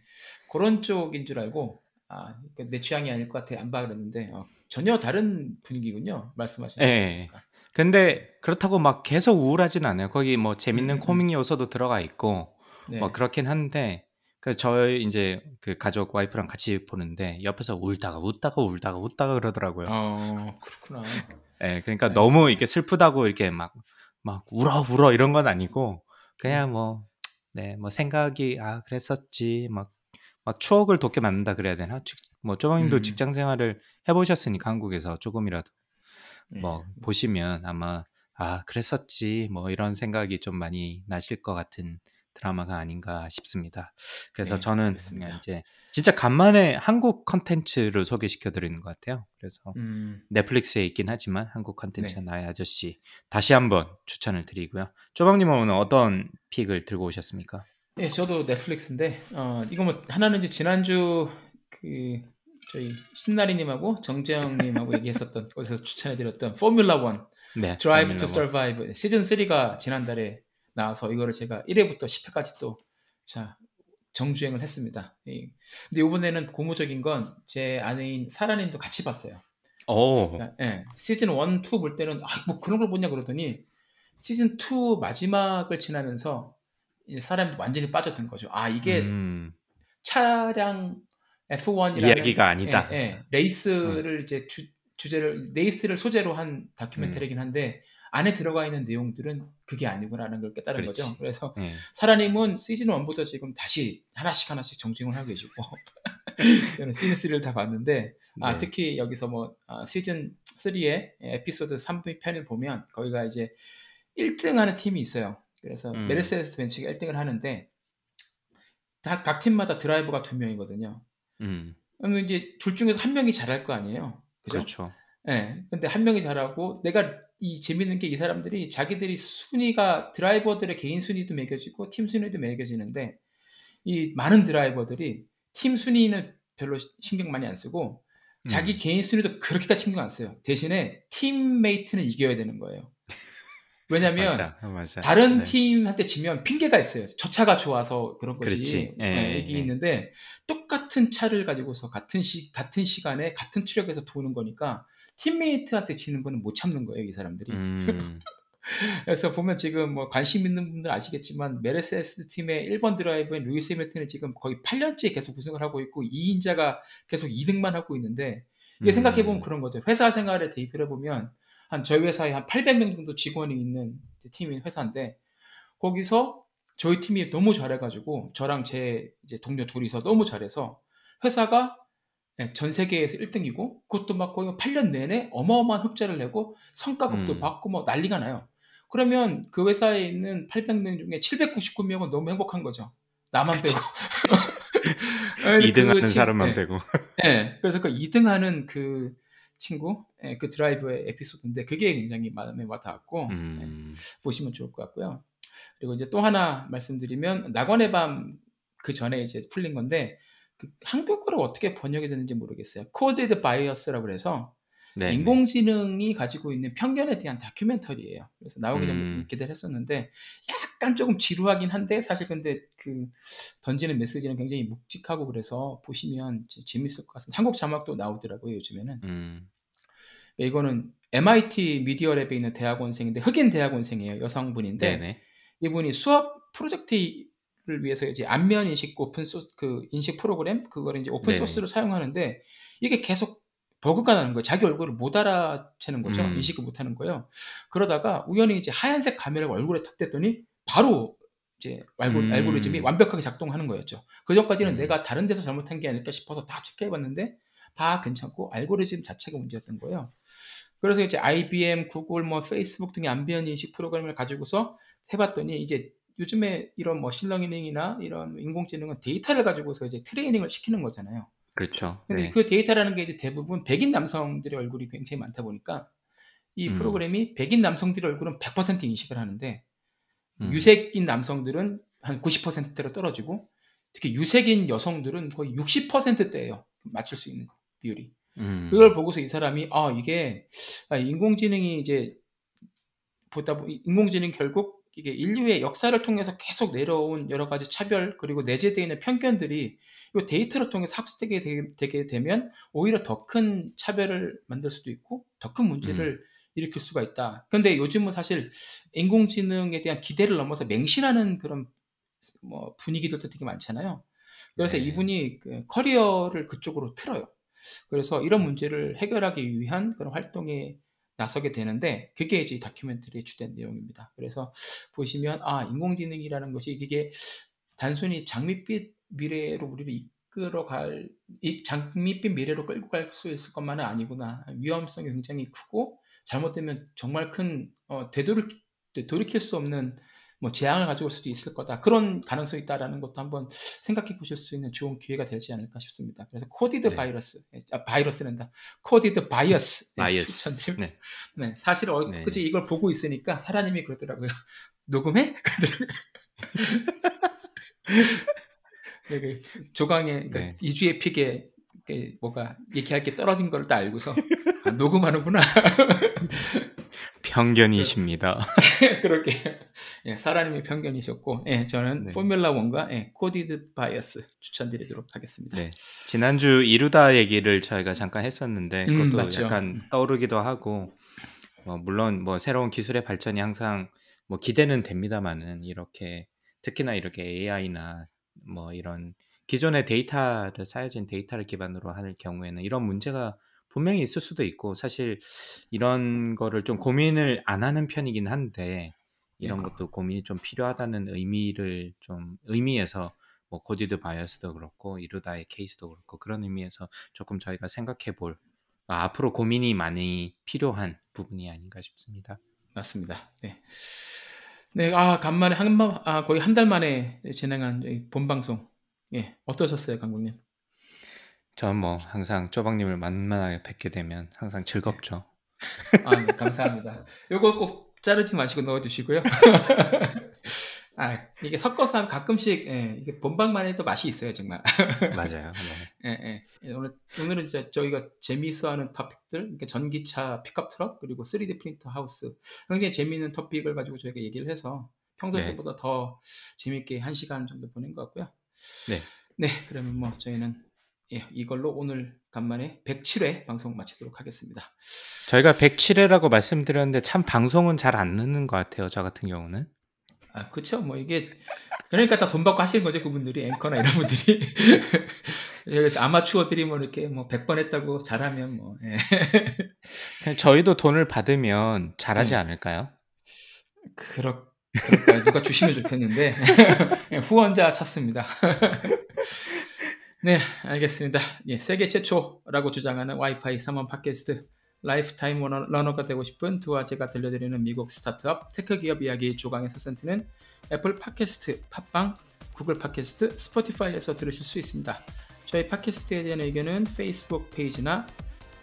그런 쪽인 줄 알고 아 내 취향이 아닐 것 같아 안 봐 그랬는데 어, 전혀 다른 분위기군요. 말씀하신. 예. 근데 그렇다고 막 계속 우울하진 않아요. 거기 뭐 재밌는 음, 음. 코믹 요소도 들어가 있고 네. 뭐 그렇긴 한데 그 저희 이제 그 가족 와이프랑 같이 보는데 옆에서 울다가 웃다가 울다가 웃다가 그러더라고요. 어 그렇구나. 예, 그러니까 알겠습니다. 너무 이렇게 슬프다고 이렇게 막, 막 울어, 울어 이런 건 아니고, 그냥 뭐, 네, 뭐 생각이, 아, 그랬었지, 막, 막 추억을 돋게 만든다 그래야 되나? 직- 뭐, 쪼방님도 음. 직장 생활을 해보셨으니까 한국에서 조금이라도 네. 뭐, 보시면 아마, 아, 그랬었지, 뭐 이런 생각이 좀 많이 나실 것 같은 드라마가 아닌가 싶습니다. 그래서 네, 저는 알겠습니다. 이제 진짜 간만에 한국 컨텐츠를 소개시켜 드리는 것 같아요. 그래서 음. 넷플릭스에 있긴 하지만 한국 컨텐츠 네. 나의 아저씨 다시 한번 추천을 드리고요. 쪼박님은 오늘 어떤 pick을 들고 오셨습니까? 예, 저도 넷플릭스인데 어 이거 뭐 하나는 이제 지난주 그 저희 신나리님하고 정재영님하고 얘기했었던 거기서 추천해드렸던 Formula One 네, Drive to. Survive 시즌 3가 지난달에 나와서 이거를 제가 1회부터 10회까지 또 자 정주행을 했습니다. 예. 근데 이번에는 고무적인 건 제 아내인 사라님도 같이 봤어요. 오, 그러니까, 예, 시즌 1, 2 볼 때는 아, 뭐 그런 걸 보냐 그러더니 시즌 2 마지막을 지나면서 이제 사라님도 완전히 빠졌던 거죠. 아 이게 음, 차량 F1이라는 이야기가 아니다. 예, 예, 레이스를 이제 주, 주제를 레이스를 소재로 한 다큐멘터리긴 한데 안에 들어가 있는 내용들은 그게 아니구나라는 걸 깨달은 그렇지. 거죠. 그래서 예. 사라님은 시즌 1부터 지금 다시 하나씩 하나씩 정주행을 하고 계시고 저는 시즌 3를 다 봤는데 아, 네. 특히 여기서 뭐 아, 시즌 3의 에피소드 3편을 보면 거기가 이제 1등 하는 팀이 있어요. 그래서 음. 메르세데스 벤츠가 1등을 하는데 다- 각 팀마다 드라이버가 두 명이거든요. 음, 그러면 이제 둘 중에서 한 명이 잘할 거 아니에요. 그죠? 그렇죠. 예. 근데 한 명이 잘하고 내가 이 재밌는 게 이 사람들이 자기들이 순위가 드라이버들의 개인 순위도 매겨지고 팀 순위도 매겨지는데 이 많은 드라이버들이 팀 순위는 별로 신경 많이 안 쓰고 자기 음, 개인 순위도 그렇게까지 신경 안 써요. 대신에 팀메이트는 이겨야 되는 거예요. 왜냐면 맞아, 맞아. 다른 네. 팀한테 지면 핑계가 있어요. 저 차가 좋아서 그런 거지. 그렇지. 예, 얘기 예. 있는데 똑같은 차를 가지고서 같은 시 같은 시간에 같은 투력에서 도는 거니까 팀메이트한테 지는 거는 못 참는 거예요, 이 사람들이. 음, 그래서 보면 지금 뭐 관심 있는 분들 아시겠지만 메르세스 팀의 1번 드라이버인 루이스 해밀턴이 지금 거의 8년째 계속 우승을 하고 있고 2인자가 계속 2등만 하고 있는데 이게 음. 생각해 보면 그런 거죠. 회사 생활에 대입을 해 보면 한 저희 회사에 한 800명 정도 직원이 있는 팀인 회사인데 거기서 저희 팀이 너무 잘해가지고 저랑 제 이제 동료 둘이서 너무 잘해서 회사가 네, 전 세계에서 1등이고 그것도 막 거의 8년 내내 어마어마한 흑자를 내고 성과급도 음. 받고 뭐 난리가 나요. 그러면 그 회사에 있는 800명 중에 799명은 너무 행복한 거죠. 나만 빼고. 아니, 2등 하는 친- 사람만 네. 빼고. 네, 그래서 그 2등 하는 그 친구, 예, 그 드라이브의 에피소드인데 그게 굉장히 마음에 와닿았고 예, 음, 보시면 좋을 것 같고요. 그리고 이제 또 하나 말씀드리면 낙원의 밤 그 전에 이제 풀린 건데 그 한국어로 어떻게 번역이 되는지 모르겠어요. Coded Bias라고 해서 네. 인공지능이 가지고 있는 편견에 대한 다큐멘터리예요. 그래서 나오기 전부터 음. 기대를 했었는데 약간 조금 지루하긴 한데 사실 근데 그 던지는 메시지는 굉장히 묵직하고 그래서 보시면 재- 재밌을 것 같습니다. 한국 자막도 나오더라고요 요즘에는. 음, 이거는 MIT 미디어랩에 있는 대학원생인데 흑인 대학원생이에요 여성분인데 네네. 이분이 수업 프로젝트를 위해서 이제 안면 인식 오픈 소스 그 인식 프로그램 그걸 이제 오픈 네네. 소스로 사용하는데 이게 계속 버그가 나는 거예요. 자기 얼굴을 못 알아채는 거죠. 음. 인식을 못 하는 거예요. 그러다가 우연히 이제 하얀색 카메라가 얼굴에 탁 댔더니 바로 이제 알고, 음. 알고리즘이 완벽하게 작동하는 거였죠. 그 전까지는 음. 내가 다른 데서 잘못한 게 아닐까 싶어서 다 체크해봤는데 다 괜찮고 알고리즘 자체가 문제였던 거예요. 그래서 이제 IBM, 구글, 뭐 페이스북 등의 안면 인식 프로그램을 가지고서 해봤더니 이제 요즘에 이런 machine learning이나 이런 인공지능은 데이터를 가지고서 이제 트레이닝을 시키는 거잖아요. 그렇죠. 근데 네. 그 데이터라는 게 이제 대부분 백인 남성들의 얼굴이 굉장히 많다 보니까 이 음. 프로그램이 백인 남성들의 얼굴은 100% 인식을 하는데 음. 유색인 남성들은 한 90%대로 떨어지고 특히 유색인 여성들은 거의 60%대예요. 맞출 수 있는 비율이. 음. 그걸 보고서 이 사람이 아 이게 아, 인공지능이 이제 보다 보니 인공지능 결국 이게 인류의 역사를 통해서 계속 내려온 여러 가지 차별 그리고 내재되어 있는 편견들이 이 데이터를 통해서 학습되게 되- 되게 되면 오히려 더 큰 차별을 만들 수도 있고 더 큰 문제를 일으킬 수가 있다. 근데 요즘은 사실 인공지능에 대한 기대를 넘어서 맹신하는 그런 뭐 분위기들도 되게 많잖아요. 그래서 네. 이분이 그 커리어를 그쪽으로 틀어요. 그래서 이런 문제를 해결하기 위한 그런 활동에 나서게 되는데 그게 이제 이 다큐멘터리의 주된 내용입니다. 그래서 보시면 아 인공지능이라는 것이 이게 단순히 장밋빛 미래로 우리를 이끌어 갈 이 장밋빛 미래로 끌고 갈 수 있을 것만은 아니구나 위험성이 굉장히 크고 잘못되면 정말 큰 어, 되돌이 돌이킬 수 없는 뭐 재앙을 가져올 수도 있을 거다 그런 가능성이 있다라는 것도 한번 생각해 보실 수 있는 좋은 기회가 되지 않을까 싶습니다. 그래서 Coded 네. 바이러스 아, 바이러스랜다 Coded Bias 네, Bias. 추천드립니다. 네. 네, 사실 어, 네. 그제 이걸 보고 있으니까 사라님이 그러더라고요. 녹음해? 그러더라고요. 네, 그 조강의 그 네. 이주의 pick에 그 뭐가 얘기할 게 떨어진 걸 다 알고서 아, 녹음하는구나 편견이십니다. 그렇게 예, 사라님이 편견이셨고 예, 저는 네. Formula 1과 예, Coded Bias 추천드리도록 하겠습니다. 네. 지난주 이루다 얘기를 저희가 잠깐 했었는데 음, 그것도 맞죠. 약간 떠오르기도 하고 뭐 물론 뭐 새로운 기술의 발전이 항상 뭐 기대는 됩니다만은 이렇게 특히나 이렇게 AI나 뭐 이런 기존의 데이터를 쌓여진 데이터를 기반으로 할 경우에는 이런 문제가 분명히 있을 수도 있고 사실 이런 거를 좀 고민을 안 하는 편이긴 한데 이런 네. 것도 고민이 좀 필요하다는 의미를 좀 의미에서 뭐 코디드 바이어스도 그렇고 이루다의 케이스도 그렇고 그런 의미에서 조금 저희가 생각해 볼 아, 앞으로 고민이 많이 필요한 부분이 아닌가 싶습니다. 맞습니다. 네. 네, 아, 간만에 한 번, 아, 거의 한 달 만에 진행한 이 본방송. 예, 어떠셨어요, 강박님? 전 뭐 항상 쪼박님을 간만에 뵙게 되면 항상 즐겁죠. 아, 네, 감사합니다. 요거 꼭 자르지 마시고 넣어주시고요. 아, 이게 섞어서 하면 가끔씩, 예, 이게 본방만 해도 맛이 있어요, 정말. 맞아요. 네. 예, 예. 예, 오늘, 오늘은 이제 저희가 재미있어 하는 토픽들, 그러니까 전기차 픽업 트럭, 그리고 3D 프린터 하우스. 굉장히 재미있는 토픽을 가지고 저희가 얘기를 해서 평소 네. 때보다 더 재미있게 한 시간 정도 보낸 것 같고요. 네. 네, 그러면 뭐 저희는 예, 이걸로 오늘 간만에 107회 방송 마치도록 하겠습니다. 저희가 107회라고 말씀드렸는데 참 방송은 잘안 넣는 것 같아요. 저 같은 경우는. 아, 그쵸. 뭐 이게 그러니까 다 돈 받고 하시는 거죠. 그분들이 앵커나 이런 분들이 여기 아마추어들이 뭐 이렇게 뭐 100번 했다고 잘하면 뭐 예. 저희도 돈을 받으면 잘하지 네. 않을까요? 그렇 그럴까요? 누가 주시면 좋겠는데 예, 후원자 찾습니다. 네, 알겠습니다. 예, 세계 최초라고 주장하는 와이프 후원 팟캐스트 lifetime learner- learner가 되고 싶은 두 아재가 들려드리는 미국 스타트업 tech 기업 이야기 조강의 사센트는 애플 팟캐스트, 팟빵, 구글 팟캐스트, 스포티파이에서 들으실 수 있습니다. 저희 팟캐스트에 대한 의견은 페이스북 페이지나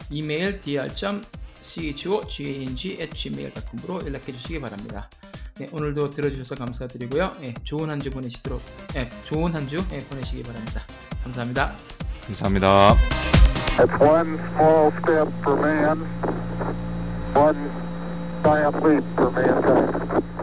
이메일 dr.chogang@gmail.com으로 연락해 주시기 바랍니다. 네, 오늘도 들어주셔서 감사드리고요. 예, 좋은 한 주 보내시도록, 예, 좋은 한 주 보내시기 바랍니다. 감사합니다. 감사합니다. It's one small step for man, one giant leap for mankind.